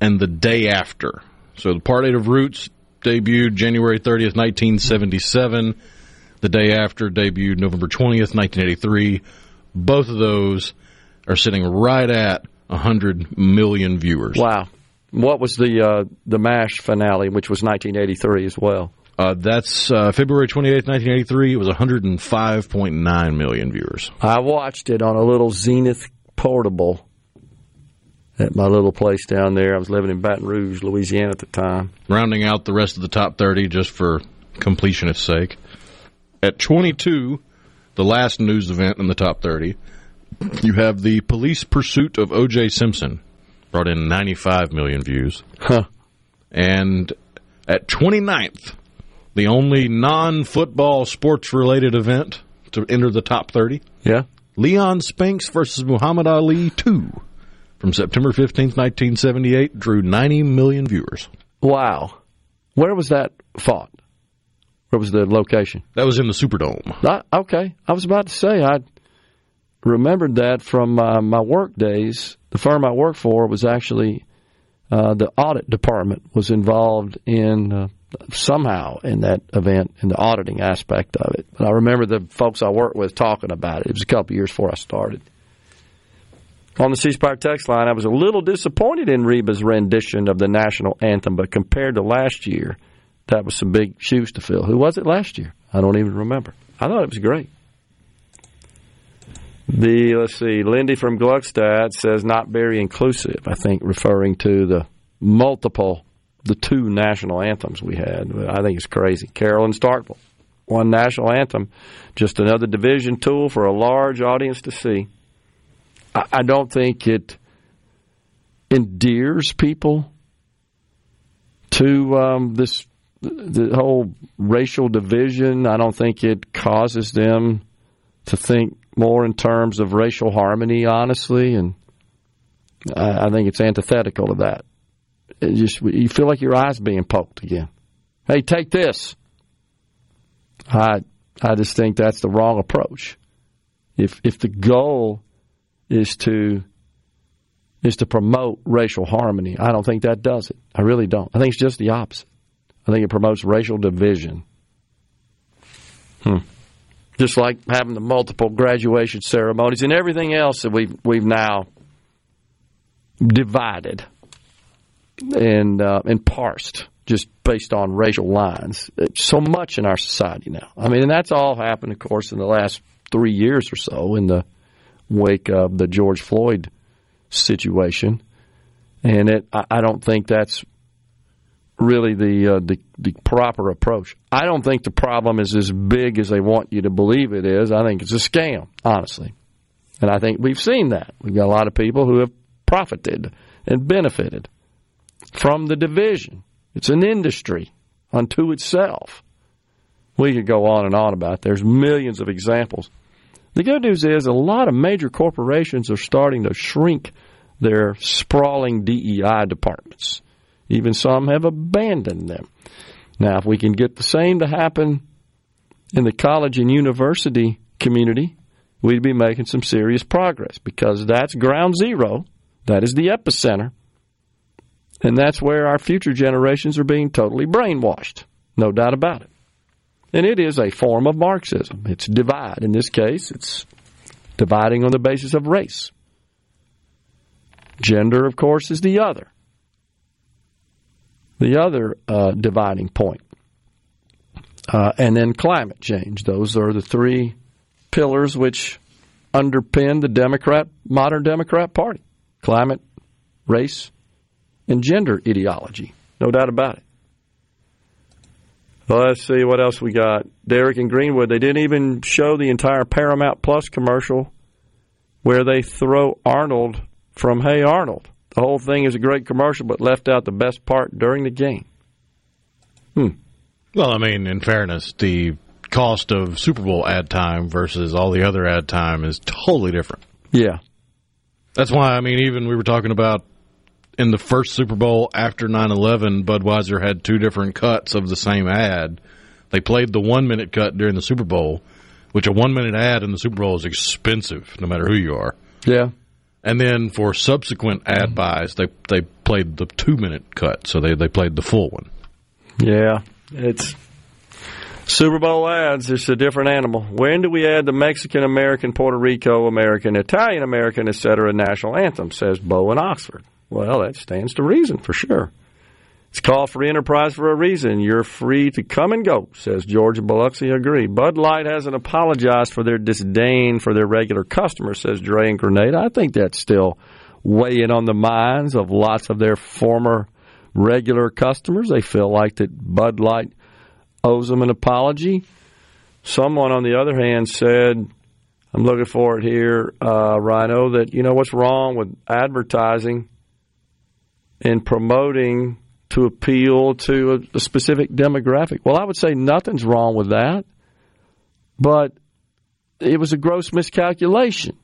B: and the day after. So the Part 8 of Roots debuted January 30th, 1977. The day after debuted November 20th, 1983. Both of those are sitting right at 100 million viewers.
A: Wow. What was the uh, the MASH finale, which was 1983 as well?
B: Uh, that's uh, February 28th, 1983. It was 105.9 million viewers.
A: I watched it on a little Zenith portable at my little place down there. I was living in Baton Rouge, Louisiana at the time.
B: Rounding out the rest of the top 30 just for completionist's sake. At 22, the last news event in the top 30, you have the police pursuit of O.J. Simpson, brought in 95 million views.
A: Huh.
B: And at 29th, the only non football sports related event to enter the top 30,
A: Yeah.
B: Leon Spinks versus Muhammad Ali 2 from September 15th, 1978, drew 90 million viewers.
A: Wow. Where was that fought? Where was the location?
B: That was in the Superdome.
A: I, okay. I was about to say, I remembered that from uh, my work days. The firm I worked for was actually uh, the audit department was involved in uh, somehow in that event in the auditing aspect of it. But I remember the folks I worked with talking about it. It was a couple years before I started. On the C Spire text line, I was a little disappointed in Reba's rendition of the national anthem, but compared to last year, that was some big shoes to fill. Who was it last year? I don't even remember. I thought it was great. The let's see, Lindy from Gluckstadt says not very inclusive. I think referring to the multiple, the two national anthems we had. I think it's crazy. Carolyn Starkville, one national anthem, just another division tool for a large audience to see. I, don't think it endears people to um, this the whole racial division. I don't think it causes them to think more in terms of racial harmony, honestly, and I, I think it's antithetical to that. It just you feel like your eyes being poked again. Hey, take this. I I just think that's the wrong approach. If if the goal is to is to promote racial harmony, I don't think that does it. I really don't. I think it's just the opposite. I think it promotes racial division. Hmm. Just like having the multiple graduation ceremonies and everything else that we've we've now divided and uh, and parsed just based on racial lines. It's so much in our society now. I mean, and that's all happened, of course, in the last three years or so in the wake of the George Floyd situation. And it, I don't think that's really the, uh, the the proper approach. I don't think the problem is as big as they want you to believe it is. I think it's a scam, honestly. And I think we've seen that. We've got a lot of people who have profited and benefited from the division. It's an industry unto itself. We could go on and on about it. There's millions of examples. The good news is a lot of major corporations are starting to shrink their sprawling DEI departments. Even some have abandoned them. Now, if we can get the same to happen in the college and university community, we'd be making some serious progress because that's ground zero. That is the epicenter. And that's where our future generations are being totally brainwashed. No doubt about it. And it is a form of Marxism. It's divide. In this case, it's dividing on the basis of race. Gender, of course, is the other. The other uh, dividing point. Uh, and then climate change. Those are the three pillars which underpin the Democrat, modern Democrat Party climate, race, and gender ideology. No doubt about it. Well, let's see what else we got. Derek and Greenwood, they didn't even show the entire Paramount Plus commercial where they throw Arnold from Hey Arnold. The whole thing is a great commercial, but left out the best part during the game. Hmm.
B: Well, I mean, in fairness, the cost of Super Bowl ad time versus all the other ad time is totally different.
A: Yeah.
B: That's why, I mean, even we were talking about in the first Super Bowl after 9 11, Budweiser had two different cuts of the same ad. They played the one minute cut during the Super Bowl, which a one minute ad in the Super Bowl is expensive, no matter who you are.
A: Yeah.
B: And then for subsequent ad buys, they they played the two minute cut, so they, they played the full one.
A: Yeah. It's Super Bowl ads. It's a different animal. When do we add the Mexican American, Puerto Rico American, Italian American, etc. national anthem? Says Bo in Oxford. Well, that stands to reason for sure. It's called free enterprise for a reason. You're free to come and go, says George Biloxi. Agree. Bud Light hasn't apologized for their disdain for their regular customers, says Dre and Grenada. I think that's still weighing on the minds of lots of their former regular customers. They feel like that Bud Light owes them an apology. Someone, on the other hand, said, I'm looking for it here, uh, Rhino, that, you know, what's wrong with advertising and promoting to appeal to a, a specific demographic? Well, I would say nothing's wrong with that, but it was a gross miscalculation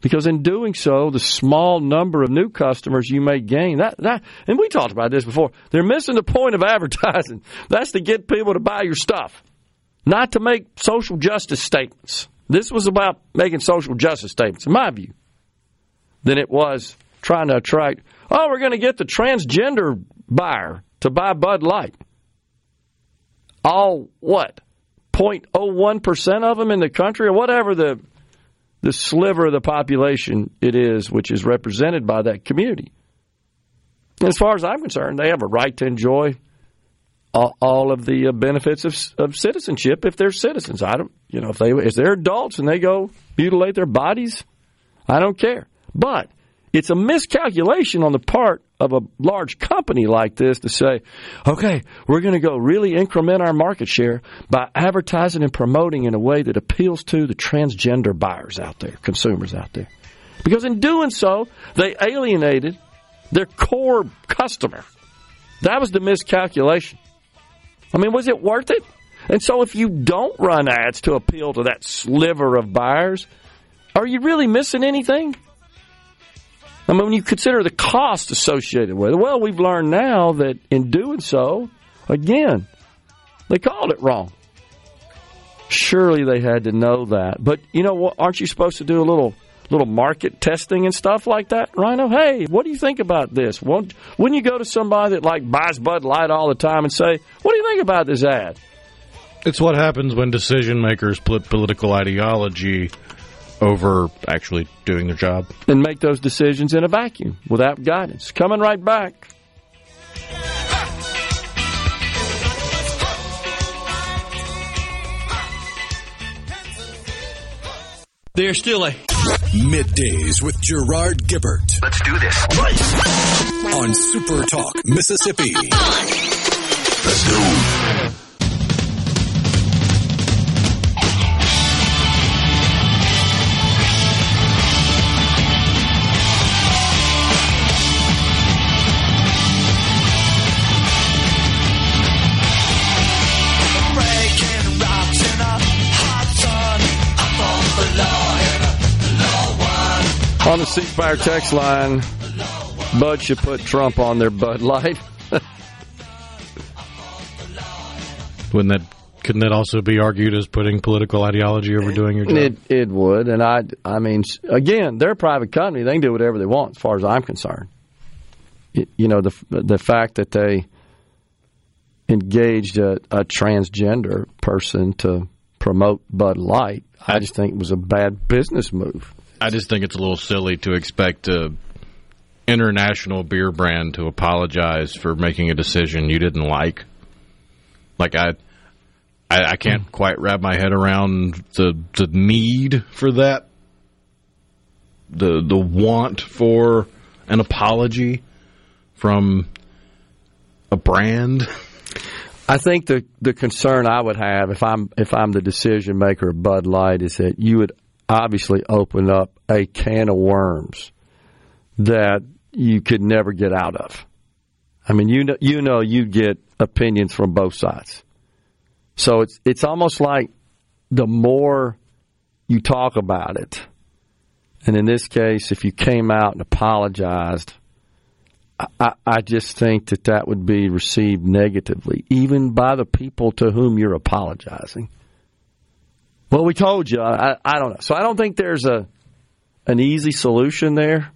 A: because in doing so, the small number of new customers you may gain that, that and we talked about this before. They're missing the point of advertising. That's to get people to buy your stuff, not to make social justice statements. This was about making social justice statements, in my view, than it was trying to attract. Oh, we're going to get the transgender buyer to buy Bud Light. All what? 0.01% of them in the country or whatever the the sliver of the population it is which is represented by that community. As far as I'm concerned, they have a right to enjoy all, of the uh, benefits of, of citizenship if they're citizens. I don't, you know, if they if they're adults and they go mutilate their bodies, I don't care. But it's a miscalculation on the part of a large company like this to say, okay, we're going to go really increment our market share by advertising and promoting in a way that appeals to the transgender buyers out there, consumers out there. Because in doing so, they alienated their core customer. That was the miscalculation. I mean, was it worth it? And so if you don't run ads to appeal to that sliver of buyers, are you really missing anything? I mean, when you consider the cost associated with it, well, we've learned now that in doing so, again, they called it wrong. Surely they had to know that. But you know what? Aren't you supposed to do a little little market testing and stuff like that, Rhino? Hey, what do you think about this? Won't, wouldn't you go to somebody that like buys Bud Light all the time and say, "What do you think about this ad?"
B: It's what happens when decision makers put political ideology over actually doing their job.
A: And make those decisions in a vacuum without guidance. Coming right back.
F: There's still a
D: Middays with Gerard Gibert. Let's do this. On Super Talk, Mississippi. Let's go.
G: On the law and a law one.
A: On the C Spire text line, Bud should put Trump on their Bud Light.
B: Wouldn't that couldn't that also be argued as putting political ideology over doing your job?
A: It it would, and I I mean, again, they're a private company; they can do whatever they want, as far as I'm concerned. You know, the the fact that they engaged a, a transgender person to promote Bud Light, I just think it was a bad business move.
B: I just think it's a little silly to expect a international beer brand to apologize for making a decision you didn't like. Like I, I, I can't hmm. quite wrap my head around the the need for that. The the want for an apology from a brand.
A: I think the the concern I would have if I'm if I'm the decision maker of Bud Light is that you would obviously open up a can of worms that you could never get out of. I mean, you know, you know, you get opinions from both sides. So it's it's almost like the more you talk about it, and in this case, if you came out and apologized, I, I just think that that would be received negatively, even by the people to whom you're apologizing. Well, we told you. I, I don't know. So I don't think there's a an easy solution there.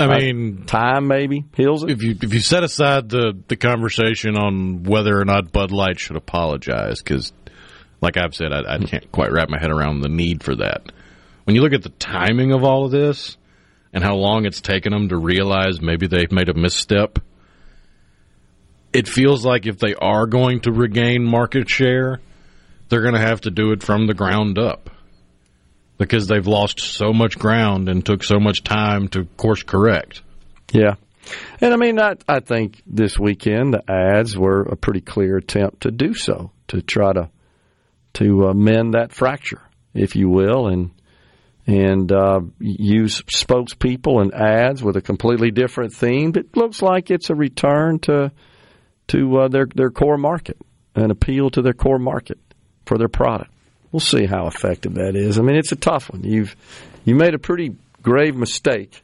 B: I
A: Uh,
B: mean,
A: time maybe heals it.
B: if you if you set aside the the conversation on whether or not Bud Light should apologize, because like I've said, I, I can't quite wrap my head around the need for that. When you look at the timing of all of this, and how long it's taken them to realize maybe they've made a misstep. It feels like if they are going to regain market share, they're going to have to do it from the ground up because they've lost so much ground and took so much time to course correct.
A: Yeah. And I mean, I, I think this weekend the ads were a pretty clear attempt to do so, to try to to uh, mend that fracture, if you will, and and uh, use spokespeople and ads with a completely different theme. It looks like it's a return to to uh, their their core market, an appeal to their core market for their product. We'll see how effective that is. I mean, it's a tough one. You've you made a pretty grave mistake,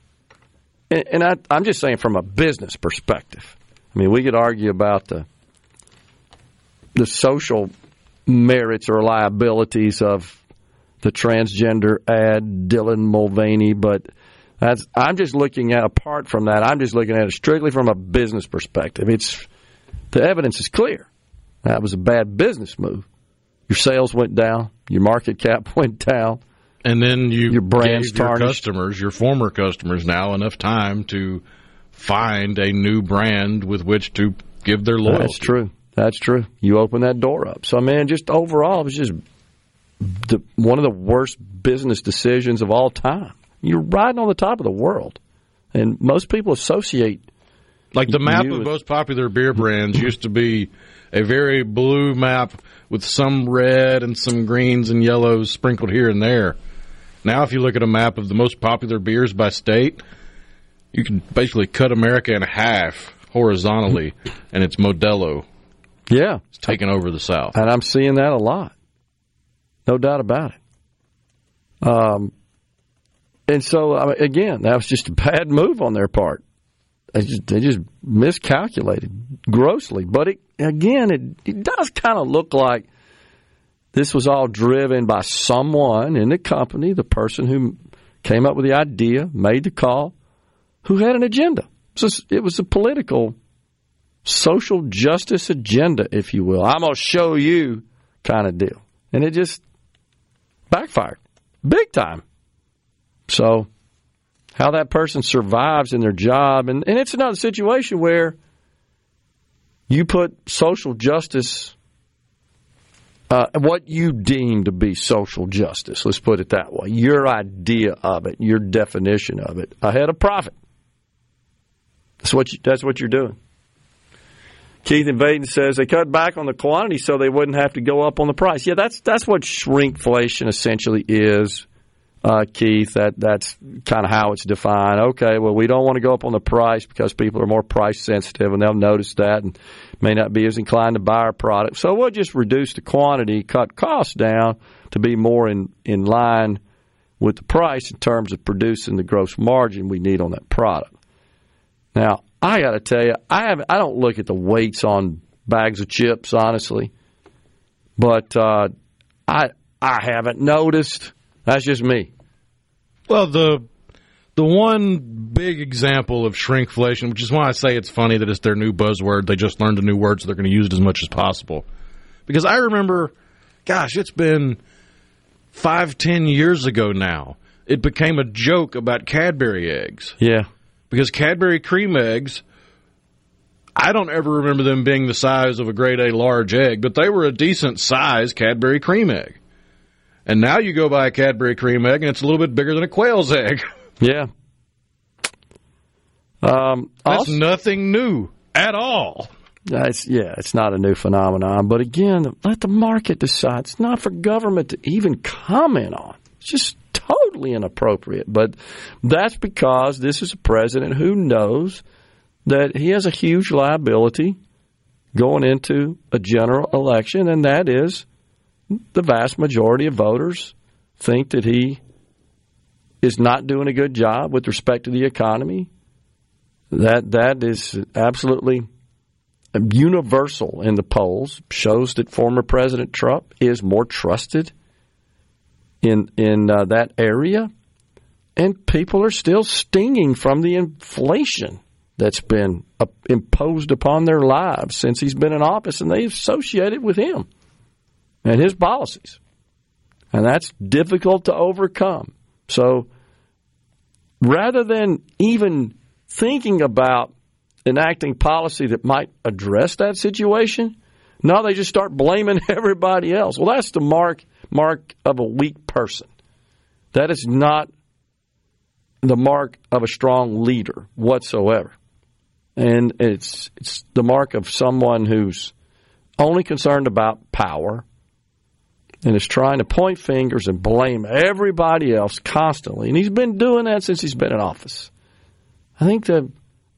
A: and, and I, I'm just saying from a business perspective. I mean, we could argue about the the social merits or liabilities of the transgender ad, Dylan Mulvaney, but that's I'm just looking at apart from that. I'm just looking at it strictly from a business perspective. It's the evidence is clear. That was a bad business move. Your sales went down. Your market cap went down.
B: And then you
A: Your brand's
B: gave your customers, your former customers, now enough time to find a new brand with which to give their loyalty.
A: That's true. That's true. You open that door up. So, man, just overall, it was just the, one of the worst business decisions of all time. You're riding on the top of the world, and most people associate.
B: Like the map of most popular beer brands used to be a very blue map with some red and some greens and yellows sprinkled here and there. Now, if you look at a map of the most popular beers by state, you can basically cut America in half horizontally, and it's Modelo.
A: Yeah,
B: It's taking over the South.
A: and I'm seeing that a lot. No doubt about it. Um, and so again, that was just a bad move on their part. They just, they just miscalculated grossly. But it, again, it, it does kind of look like this was all driven by someone in the company, the person who came up with the idea, made the call, who had an agenda. It was, it was a political, social justice agenda, if you will. I'm going to show you kind of deal. And it just backfired big time. So, how that person survives in their job, and, and it's another situation where you put social justice, uh, what you deem to be social justice, let's put it that way, your idea of it, your definition of it, ahead of profit. That's what you, that's what you're doing. Keith in Vaiden says they cut back on the quantity so they wouldn't have to go up on the price. Yeah, that's that's what shrinkflation essentially is, uh, Keith. That that's kind of how it's defined. Okay, well we don't want to go up on the price because people are more price sensitive and they'll notice that and may not be as inclined to buy our product. So we'll just reduce the quantity, cut costs down to be more in in line with the price in terms of producing the gross margin we need on that product. Now, I got to tell you, I have I don't look at the weights on bags of chips honestly, but uh, I I haven't noticed. That's just me.
B: Well, the the one big example of shrinkflation, which is why I say it's funny that it's their new buzzword. They just learned a new word, so they're going to use it as much as possible. Because I remember, gosh, it's been five, ten years ago now. It became a joke about Cadbury eggs
A: Yeah,
B: because Cadbury cream eggs. I don't ever remember them being the size of a grade A large egg, but they were a decent size Cadbury cream egg. And now you go buy a Cadbury cream egg, and it's a little bit bigger than a quail's egg.
A: yeah. Um,
B: That's
A: also-
B: nothing new at all.
A: It's, yeah, it's not a new phenomenon. But again, let the market decide. It's not for government to even comment on. It's just totally inappropriate. But that's because this is a president who knows that he has a huge liability going into a general election, and that is the vast majority of voters think that he is not doing a good job with respect to the economy. That that is absolutely universal in the polls shows that former President Trump is more trusted in in uh, that area, and people are still stinging from the inflation that's been uh, imposed upon their lives since he's been in office, and they associate it with him and his policies, and that's difficult to overcome. So. rather than even thinking about enacting policy that might address that situation, no, they just start blaming everybody else. Well, that's the mark mark of a weak person. That is not the mark of a strong leader whatsoever. And it's it's the mark of someone who's only concerned about power and is trying to point fingers and blame everybody else constantly. And he's been doing that since he's been in office. I think the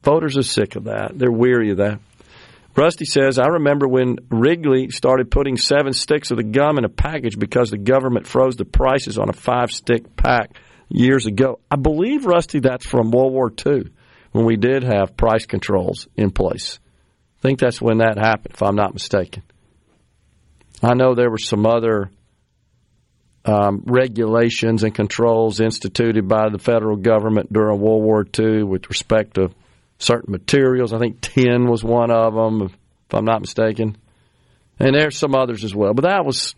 A: voters are sick of that. They're weary of that. Rusty says, I remember when Wrigley started putting seven sticks of the gum in a package because the government froze the prices on a five stick pack years ago. I believe, Rusty, that's from World War II when we did have price controls in place. I think that's when that happened, if I'm not mistaken. I know there were some other um, regulations and controls instituted by the federal government during World War II with respect to certain materials. I think tin was one of them, if I'm not mistaken. And there's some others as well. But that was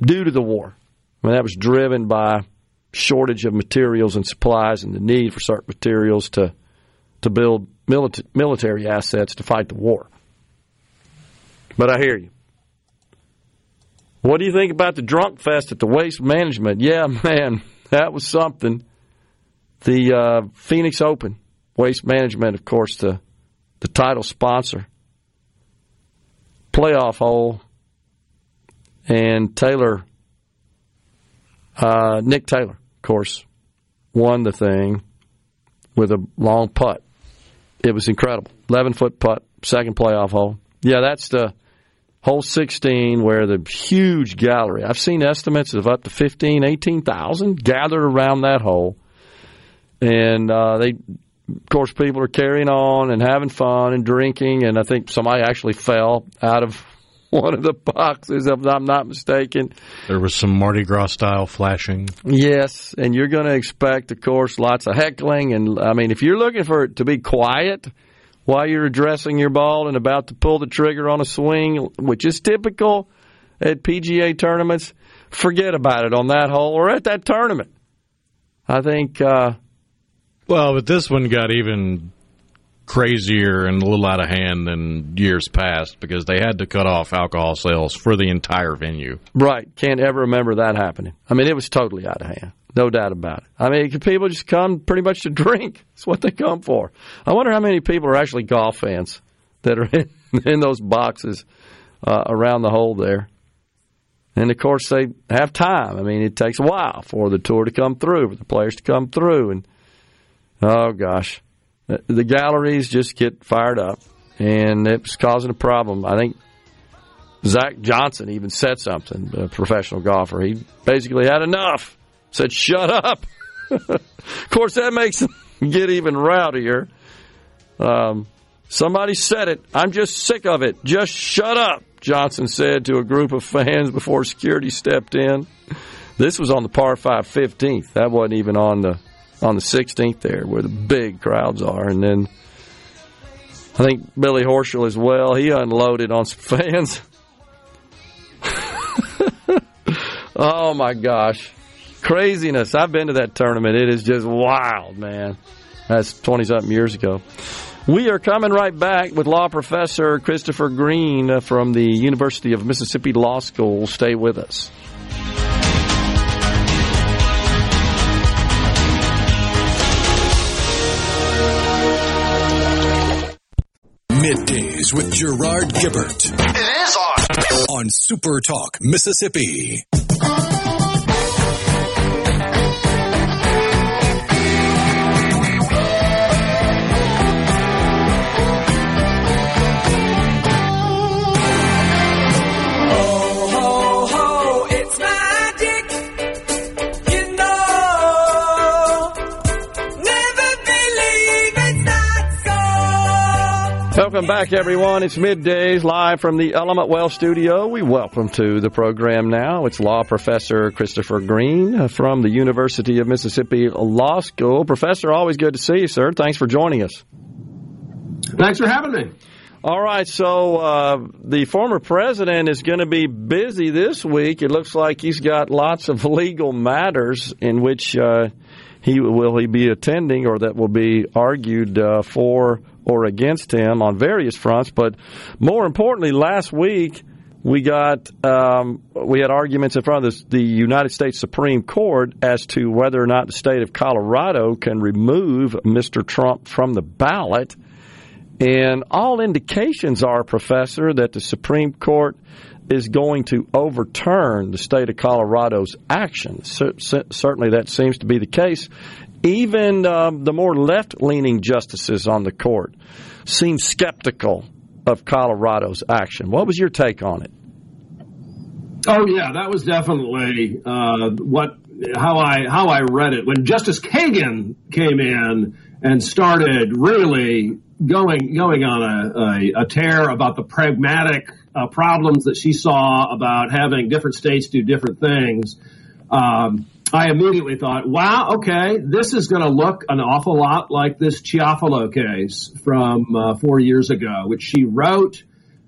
A: due to the war. I mean, that was driven by shortage of materials and supplies and the need for certain materials to to build milita- military assets to fight the war. But I hear you. What do you think about the drunk fest at the Waste Management? Yeah, man, that was something. The uh, Phoenix Open, Waste Management, of course, the the title sponsor. Playoff hole, and Taylor, uh, Nick Taylor, of course, won the thing with a long putt. It was incredible. 11 foot putt, second playoff hole. Yeah, that's the hole 16 where the huge gallery, I've seen estimates of up to 15, 18,000 gathered around that hole. And uh, they, of course, people are carrying on and having fun and drinking. And I think somebody actually fell out of one of the boxes, if I'm not mistaken.
B: There was some Mardi Gras style flashing.
A: Yes, and you're going to expect, of course, lots of heckling. And I mean, if you're looking for it to be quiet while you're addressing your ball and about to pull the trigger on a swing, which is typical at PGA tournaments, forget about it on that hole or at that tournament. I think, uh,
B: Well, but this one got even crazier and a little out of hand than years past because they had to cut off alcohol sales for the entire venue.
A: right, can't ever remember that happening. I mean, it was totally out of hand. No doubt about it. I mean, people just come pretty much to drink. That's what they come for. I wonder how many people are actually golf fans that are in, in those boxes uh, around the hole there. And of course, they have time. I mean, it takes a while for the tour to come through, for the players to come through, and oh gosh, the galleries just get fired up, and it's causing a problem. I think Zach Johnson even said something. A professional golfer, he basically had enough. Said, "Shut up." of course, that makes them get even rowdier. Um, somebody said it. I'm just sick of it. Just shut up, Johnson said to a group of fans before security stepped in. This was on the par 5 15th. That wasn't even on the on the 16th there, where the big crowds are. And then I think Billy Horschel as well. He unloaded on some fans. oh my gosh, craziness! I've been to that tournament. It is just wild, man. That's 20 something years ago. We are coming right back with law professor Christopher Green from the University of Mississippi Law School. Stay with us.
D: Middays with Gerard Gibert
G: It is on.
D: on Super Talk, Mississippi.
A: Welcome back, everyone. It's middays live from the Element Wealth studio. We welcome to the program now. It's law professor Christopher Green uh, from the University of Mississippi Law School. Professor, always good to see you, sir. Thanks for joining us.
H: Thanks for having me.
A: All right, so uh, the former president is going to be busy this week. It looks like he's got lots of legal matters in which uh, he will he be attending, or that will be argued uh, for or against him on various fronts. But more importantly, last week we got um, we had arguments in front of the, United States Supreme Court as to whether or not the state of Colorado can remove Mr. Trump from the ballot. And all indications are, Professor, that the Supreme Court is going to overturn the state of Colorado's cer- certainly, that seems to be the case. Even um, the more left leaning justices on the court seem skeptical of Colorado's action. What was your take on it?
H: Oh yeah, that was definitely uh, what how I how I read it when Justice Kagan came in and started really going going on a, a, a tear about the pragmatic uh, problems that she saw about having different states do different things. Um, I immediately thought, wow, okay, this is going to look an awful lot like this Chiafalo case from uh, four years ago, which she wrote,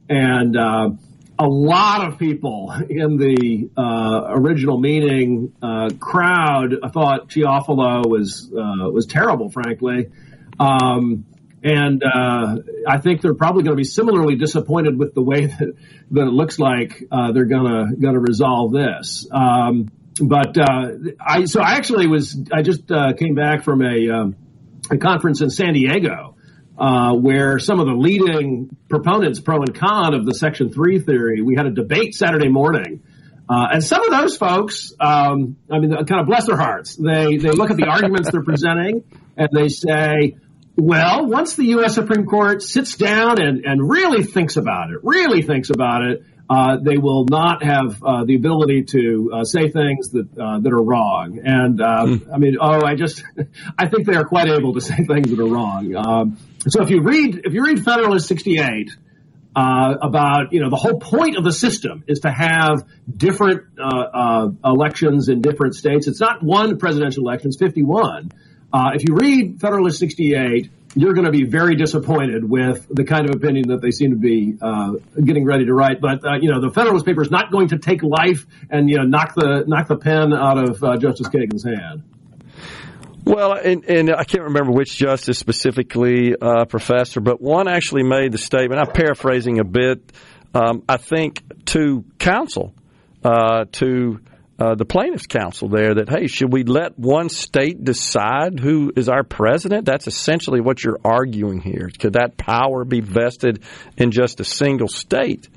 H: and uh, a lot of people in the uh, original meaning uh, crowd thought Chiafalo was uh, was terrible, frankly. Um, and uh, I think they're probably going to be similarly disappointed with the way that, that it looks like uh, they're going to going to resolve this. Um, but uh, I so I actually was I just uh, came back from a, um, a conference in San Diego uh, where some of the leading proponents, pro and con of the Section Three theory, we had a debate Saturday morning. Uh, and some of those folks, um, I mean, kind of bless their hearts. They they look at the arguments they're presenting and they say, well, once the U.S. Supreme Court sits down and, and really thinks about it, really thinks about it, uh, they will not have uh, the ability to uh, say things that uh, that are wrong. And uh, I mean, oh, I just I think they are quite able to say things that are wrong. Um, so if you read if you read Federalist 68 uh, about you know the whole point of the system is to have different elections in different states. It's not one presidential election; it's 51. if you read Federalist 68 you're going to be very disappointed with the kind of opinion that they seem to be uh, getting ready to write. But uh, you know, the Federalist paper is not going to take life and you know knock the knock the pen out of uh, Justice Kagan's hand.
A: Well, and, and, I can't remember which justice specifically, uh, Professor, but one actually made the statement. I'm paraphrasing a bit. Um, I think to counsel, uh, to uh, the plaintiffs' counsel there that, hey, should we let one state decide who is our president? That's essentially what you're arguing here. Could that power be vested in just a single state?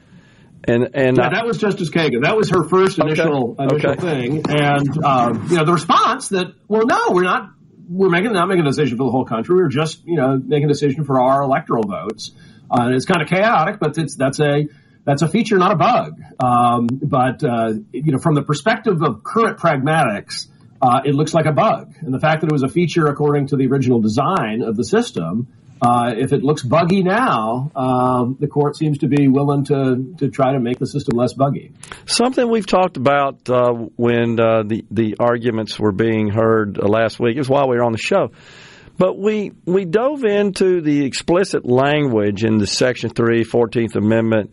A: And and
H: yeah, that was Justice Kagan. That was her first initial
A: okay.
H: initial
A: okay.
H: thing. And um, you know, the response that, well, no, we're not. We're making not making a decision for the whole country. We're just you know making a decision for our electoral votes. Uh, it's kind of chaotic, but it's that's a that's a feature, not a bug. Um, but uh, you know, from the perspective of current pragmatics, uh, it looks like a bug. And the fact that it was a feature according to the original design of the system, uh, if it looks buggy now, um, the court seems to be willing to to try to make the system less buggy.
A: Something we've talked about uh, when uh, the the arguments were being heard uh, last week is while we were on the show. But we, we dove into the explicit language in the Section 3, 14th Amendment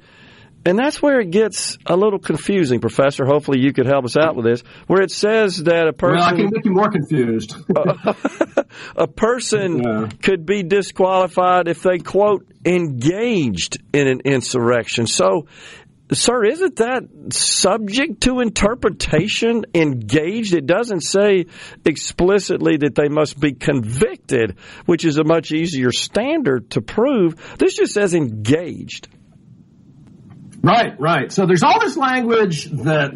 A: and that's where it gets a little confusing, Professor. Hopefully, you could help us out with this. Where it says that a person.
H: Well, I can make you more confused.
A: a person yeah. could be disqualified if they, quote, engaged in an insurrection. So, sir, isn't that subject to interpretation? Engaged? It doesn't say explicitly that they must be convicted, which is a much easier standard to prove. This just says engaged.
H: Right, right. So there's all this language that,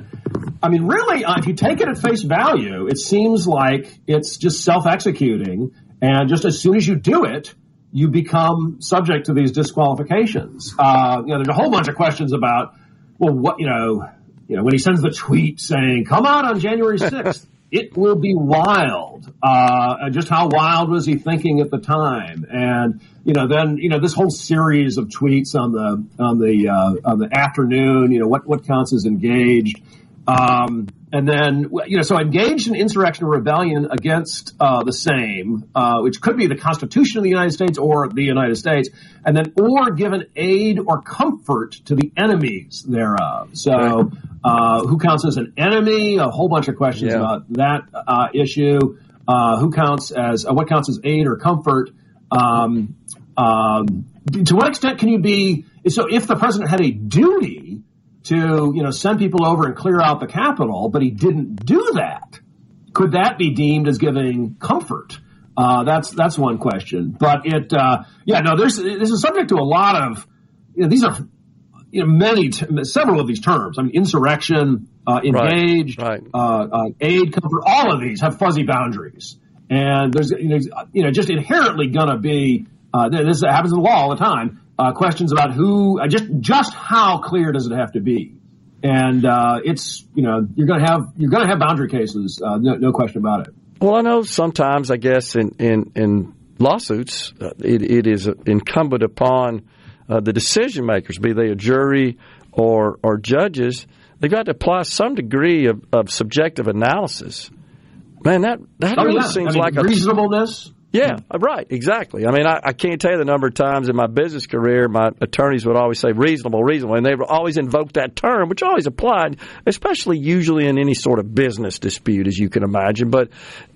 H: I mean, really, uh, if you take it at face value, it seems like it's just self executing. And just as soon as you do it, you become subject to these disqualifications. Uh, you know, there's a whole bunch of questions about, well, what, you know, you know, when he sends the tweet saying, come out on January 6th, it will be wild. Uh, just how wild was he thinking at the time? And you know, then you know this whole series of tweets on the on the uh, on the afternoon. You know, what what counts as engaged? Um, and then, you know, so engaged in insurrection or rebellion against uh, the same, uh, which could be the Constitution of the United States or the United States, and then or given aid or comfort to the enemies thereof. So, uh, who counts as an enemy? A whole bunch of questions
A: Yeah.
H: about that uh, issue. Uh, who counts as uh, what counts as aid or comfort? Um, um, to what extent can you be so? If the president had a duty to you know send people over and clear out the Capitol, but he didn't do that, could that be deemed as giving comfort? Uh, that's that's one question. But it, uh, yeah, no, there's this is subject to a lot of you know these are you know many t- several of these terms. I mean, insurrection, uh, engaged,
A: right.
H: Uh, uh, aid, comfort. All of these have fuzzy boundaries, and there's you know, you know just inherently going to be uh, this happens in the law all the time. Uh, questions about who, uh, just just how clear does it have to be? And uh, it's you know you're going to have you're going to have boundary cases, uh, no, no question about it.
A: Well, I know sometimes, I guess, in in, in lawsuits, uh, it, it is incumbent upon uh, the decision makers, be they a jury or or judges, they've got to apply some degree of, of subjective analysis. Man, that that
H: Oh,
A: really
H: yeah.
A: seems
H: I mean,
A: like a
H: reasonableness.
A: Yeah, right, exactly. I mean, I, I can't tell you the number of times in my business career my attorneys would always say reasonable, reasonable, and they would always invoke that term, which always applied, especially usually in any sort of business dispute, as you can imagine. But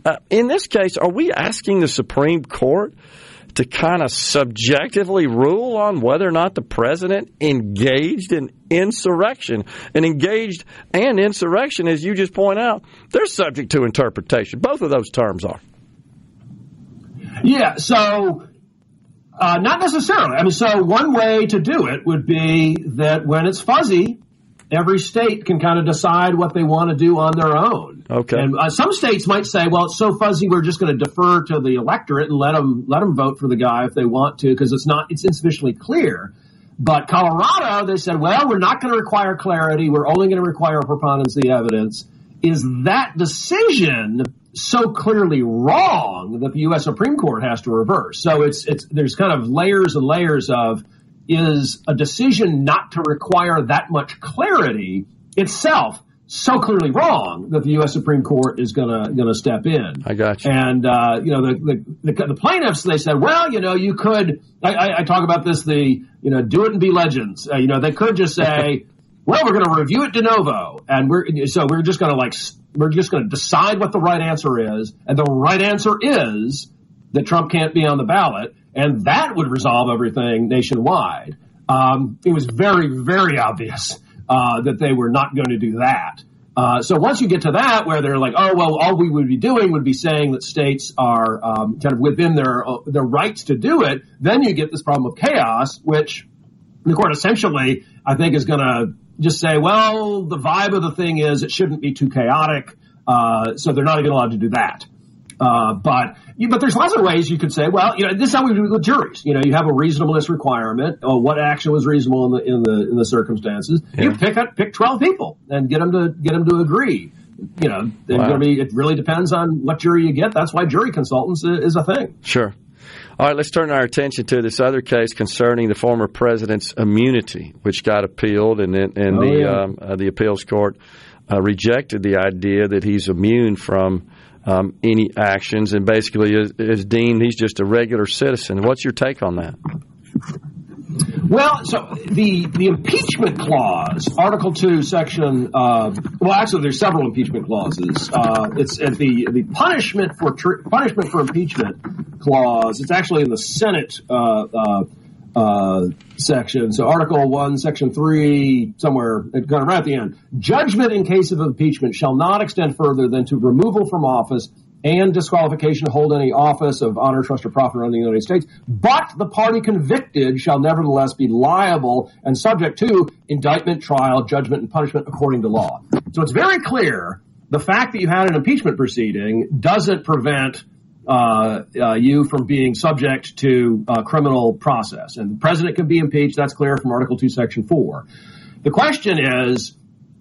A: uh, in this case, are we asking the Supreme Court to kind of subjectively rule on whether or not the president engaged in insurrection? And engaged and insurrection, as you just point out, they're subject to interpretation. Both of those terms are.
H: Yeah, so uh, not necessarily. I mean, so one way to do it would be that when it's fuzzy, every state can kind of decide what they want to do on their own.
A: Okay.
H: And uh, some states might say, "Well, it's so fuzzy, we're just going to defer to the electorate and let them let them vote for the guy if they want to, because it's not it's insufficiently clear." But Colorado, they said, "Well, we're not going to require clarity. We're only going to require preponderance of the evidence." Is that decision so clearly wrong that the U.S. Supreme Court has to reverse? So it's it's there's kind of layers and layers of is a decision not to require that much clarity itself so clearly wrong that the U.S. Supreme Court is gonna gonna step in.
A: I got you.
H: And uh, you know the, the the the plaintiffs they said, well, you know, you could. I, I, I talk about this. The you know, do it and be legends. Uh, you know, they could just say, well, we're going to review it de novo, and we're so we're just going to like we're just going to decide what the right answer is, and the right answer is that Trump can't be on the ballot, and that would resolve everything nationwide. Um, it was very, very obvious uh, that they were not going to do that. Uh, so once you get to that, where they're like, oh well, all we would be doing would be saying that states are um, kind of within their uh, their rights to do it, then you get this problem of chaos, which the court essentially, I think, is going to just say, well, the vibe of the thing is it shouldn't be too chaotic, uh, so they're not even allowed to do that. Uh, but you, but there's lots of ways you could say, well, you know, this is how we do it with juries. You know, you have a reasonableness requirement. Or what action was reasonable in the in the in the circumstances? You pick up pick twelve people and get them to get them to agree. You know,
A: Wow.
H: gonna be, it really depends on what jury you get. That's why jury consultants is a thing.
A: Sure. All right, let's turn our attention to this other case concerning the former president's immunity, which got appealed, and then- and
H: Oh,
A: the
H: yeah.
A: um, uh, the appeals court uh, rejected the idea that he's immune from um, any actions, and basically is, is deemed he's just a regular citizen. What's your take on that?
H: Well, so the the impeachment clause, Article Two, Section. Uh, well, actually, there's several impeachment clauses. Uh, it's at the the punishment for tr- punishment for impeachment clause. It's actually in the Senate uh, uh, uh, section. So, Article One, Section Three, somewhere kind of right at the end. Judgment in case of impeachment shall not extend further than to removal from office and disqualification to hold any office of honor, trust, or profit around the United States. But the party convicted shall nevertheless be liable and subject to indictment, trial, judgment, and punishment according to law. So it's very clear the fact that you had an impeachment proceeding doesn't prevent uh, uh, you from being subject to uh, criminal process. And the president can be impeached. That's clear from Article 2, Section 4. The question is,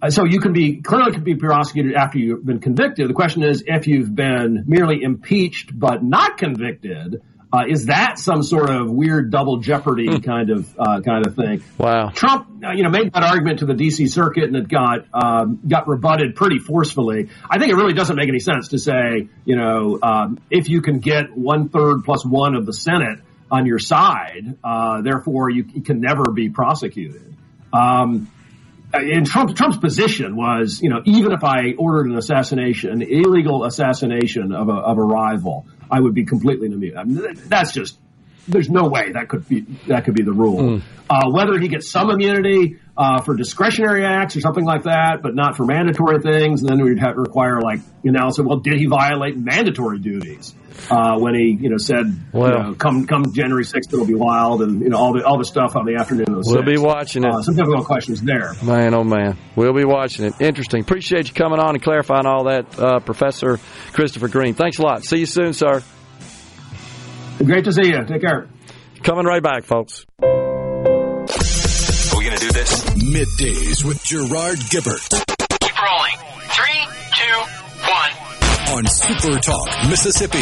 H: so you can be clearly can be prosecuted after you've been convicted. The question is, if you've been merely impeached but not convicted, uh, is that some sort of weird double jeopardy kind of uh, kind of thing?
A: Wow.
H: Trump, uh, you know, made that argument to the D.C. Circuit, and it got um, got rebutted pretty forcefully. I think it really doesn't make any sense to say, you know, um, if you can get one third plus one of the Senate on your side, uh, therefore you, you can never be prosecuted. Um, and Trump, Trump's position was, you know, even if I ordered an assassination, an illegal assassination of a, of a rival, I would be completely immune. I mean, that's just there's no way that could be that could be the rule. Uh, whether he gets some immunity uh, for discretionary acts or something like that, but not for mandatory things, and then we'd have to require like analysis. Well, did he violate mandatory duties uh, when he you know said,
A: Well-
H: you know, come come January sixth it'll be wild and you know all the all the stuff on the afternoon of the
A: We'll be watching it.
H: Uh, some difficult questions there.
A: Man, oh man, we'll be watching it. Interesting. Appreciate you coming on and clarifying all that, uh, Professor Christopher Green. Thanks a lot. See you soon, sir.
H: Great to see you. Take care.
A: Coming right back, folks.
D: Are we going to do this? Middays with Gerard
I: Gibert
D: on Super Talk, Mississippi.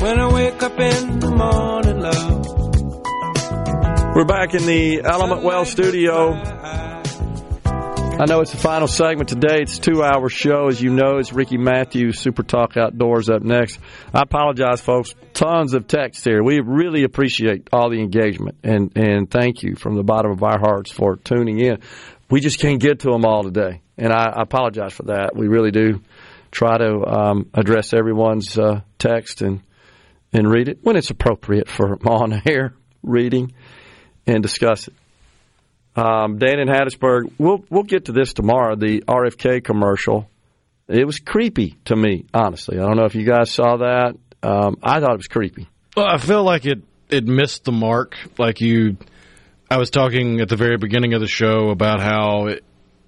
F: When I wake up in the morning, love.
A: We're back in the Element Wealth studio. I know it's the final segment today. It's two hour show. As you know, it's Ricky Matthews, Super Talk Outdoors up next. I apologize, folks. Tons of text here. We really appreciate all the engagement and, and thank you from the bottom of our hearts for tuning in. We just can't get to them all today. And I, I apologize for that. We really do try to um, address everyone's uh, text and, and read it when it's appropriate for on air reading and discuss it. Um, Dan in Hattiesburg, we'll we'll get to this tomorrow. The RFK commercial, it was creepy to me, honestly. I don't know if you guys saw that. Um, I thought it was creepy.
B: Well, I feel like it it missed the mark. Like you, I was talking at the very beginning of the show about how it,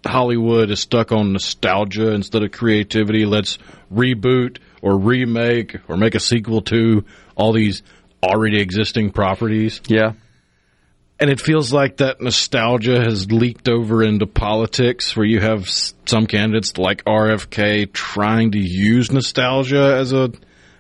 B: Hollywood is stuck on nostalgia instead of creativity. Let's reboot or remake or make a sequel to all these already existing properties.
A: Yeah,
B: And it feels like that nostalgia has leaked over into politics where you have some candidates like RFK trying to use nostalgia as a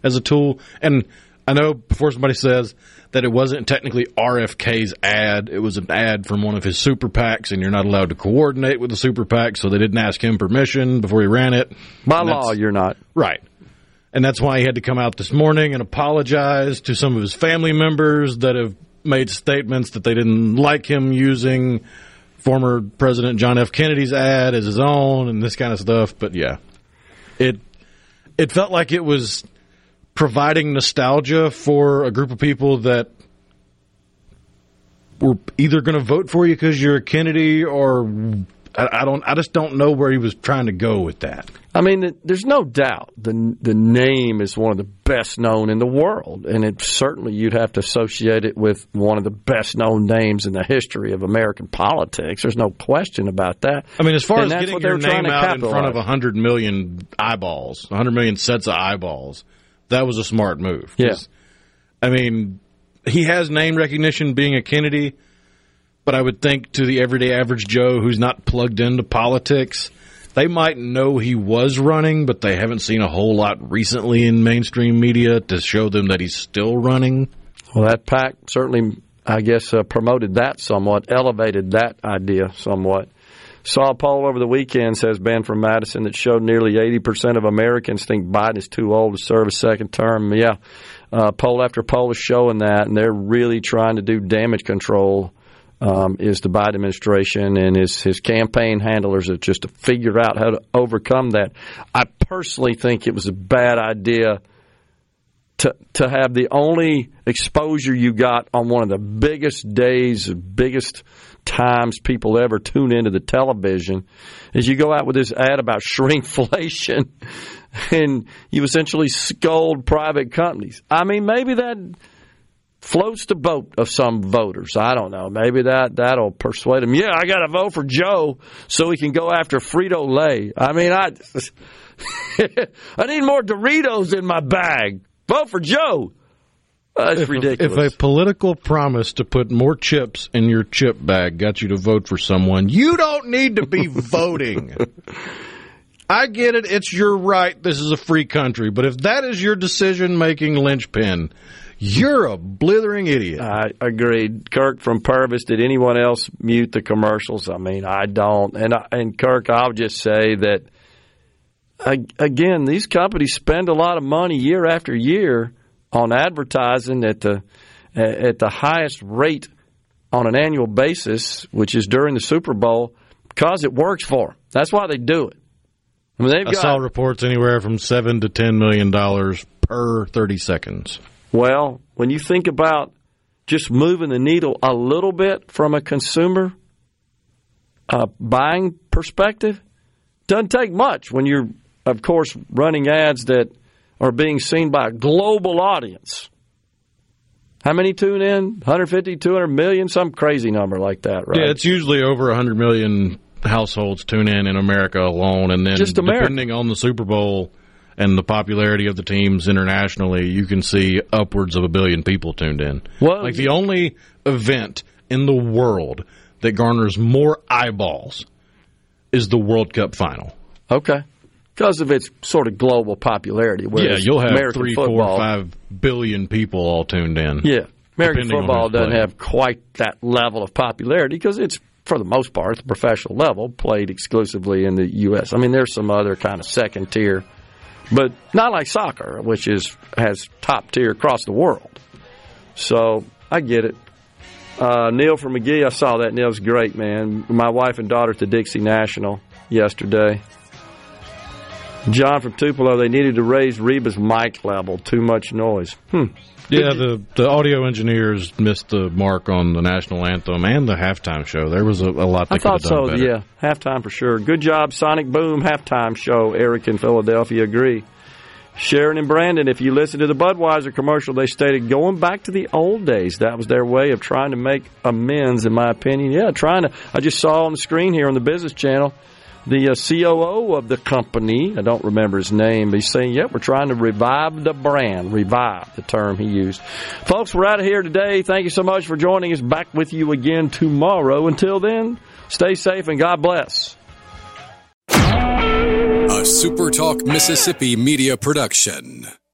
B: as a tool. And I know before somebody says that it wasn't technically RFK's ad, it was an ad from one of his super PACs and you're not allowed to coordinate with the super PAC, so they didn't ask him permission before he ran it.
A: by
B: And
A: law, you're not.
B: Right. And that's why he had to come out this morning and apologize to some of his family members that have made statements that they didn't like him using former President John F. Kennedy's ad as his own and this kind of stuff. But yeah, it it felt like it was providing nostalgia for a group of people that were either going to vote for you because you're a Kennedy or I, I don't. I just don't know where he was trying to go with that.
A: I mean, there's no doubt the the name is one of the best known in the world, and it certainly you'd have to associate it with one of the best known names in the history of American politics. There's no question about that.
B: I mean, as far
A: And
B: as getting
A: what
B: your name
A: to
B: out in front of
A: capitalize.
B: 100 million eyeballs, 100 million sets of eyeballs, that was a smart move. 'Cause, I mean, he has name recognition being a Kennedy, but I would think to the everyday average Joe who's not plugged into politics, they might know he was running, but they haven't seen a whole lot recently in mainstream media to show them that he's still running.
A: Well, that PAC certainly, I guess, uh, promoted that somewhat, elevated that idea somewhat. Saw a poll over the weekend, says Ben from Madison, that showed nearly 80% of Americans think Biden is too old to serve a second term. Yeah, uh, poll after poll is showing that, and they're really trying to do damage control. Um, is the Biden administration and his his campaign handlers are just to figure out how to overcome that. I personally think it was a bad idea to to have the only exposure you got on one of the biggest days, biggest times people ever tune into the television is you go out with this ad about shrinkflation and you essentially scold private companies. I mean, maybe that floats the boat of some voters. I don't know. Maybe that that'll persuade them. Yeah, I got to vote for Joe so he can go after Frito Lay. I mean, I I need more Doritos in my bag. Vote for Joe. That's
B: if,
A: ridiculous.
B: If a political promise to put more chips in your chip bag got you to vote for someone, you don't need to be voting. I get it. It's your right. This is a free country. But if that is your decision making linchpin, you're a blithering idiot.
A: I agreed. Kirk from Purvis. Did anyone else mute the commercials? I mean, I don't. And I, and Kirk, I'll just say that again, these companies spend a lot of money year after year on advertising at the at the highest rate on an annual basis, which is during the Super Bowl, because it works for them. That's why they do it. I mean, they've
B: I
A: got
B: saw reports anywhere from seven to ten million dollars per thirty seconds.
A: Well, when you think about just moving the needle a little bit from a consumer uh, buying perspective, doesn't take much when you're, of course, running ads that are being seen by a global audience. How many tune in? 150, 200 million, some crazy number like that, right?
B: Yeah, it's usually over hundred million households tune in in America alone, and then
A: Just America.
B: depending on the Super Bowl and the popularity of the teams internationally, you can see upwards of a billion people tuned in.
A: Well,
B: like the only event in the world that garners more eyeballs is the World Cup final.
A: Okay. Because of its sort of global popularity.
B: yeah, you'll have
A: American
B: three,
A: football,
B: four, five billion people all tuned in.
A: Yeah, American football doesn't have quite that level of popularity because it's, for the most part, the professional level, played exclusively in the U.S. I mean, there's some other kind of second tier, but not like soccer, which is has top tier across the world. So I get it. Uh, Neil from Magee, I saw that. Neil's great, man. My wife and daughter at the Dixie National yesterday. John from Tupelo, they needed to raise Reba's mic level. Too much noise. Hmm.
B: Yeah, the the audio engineers missed the mark on the national anthem and the halftime show. There was a, a lot they
A: I
B: could
A: thought
B: have done
A: so.
B: better.
A: Yeah, halftime for sure. Good job, Sonic Boom halftime show. Eric in Philadelphia agree. Sharon and Brandon, if you listen to the Budweiser commercial, they stated going back to the old days. That was their way of trying to make amends, in my opinion. Yeah, trying to. I just saw on the screen here on the Business Channel the uh, COO of the company. I don't remember his name, he's saying, "Yep, we're trying to revive the brand. Revive the term he used." Folks, we're out of here today. Thank you so much for joining us. Back with you again tomorrow. Until then, stay safe and God bless.
D: A SuperTalk Mississippi media production.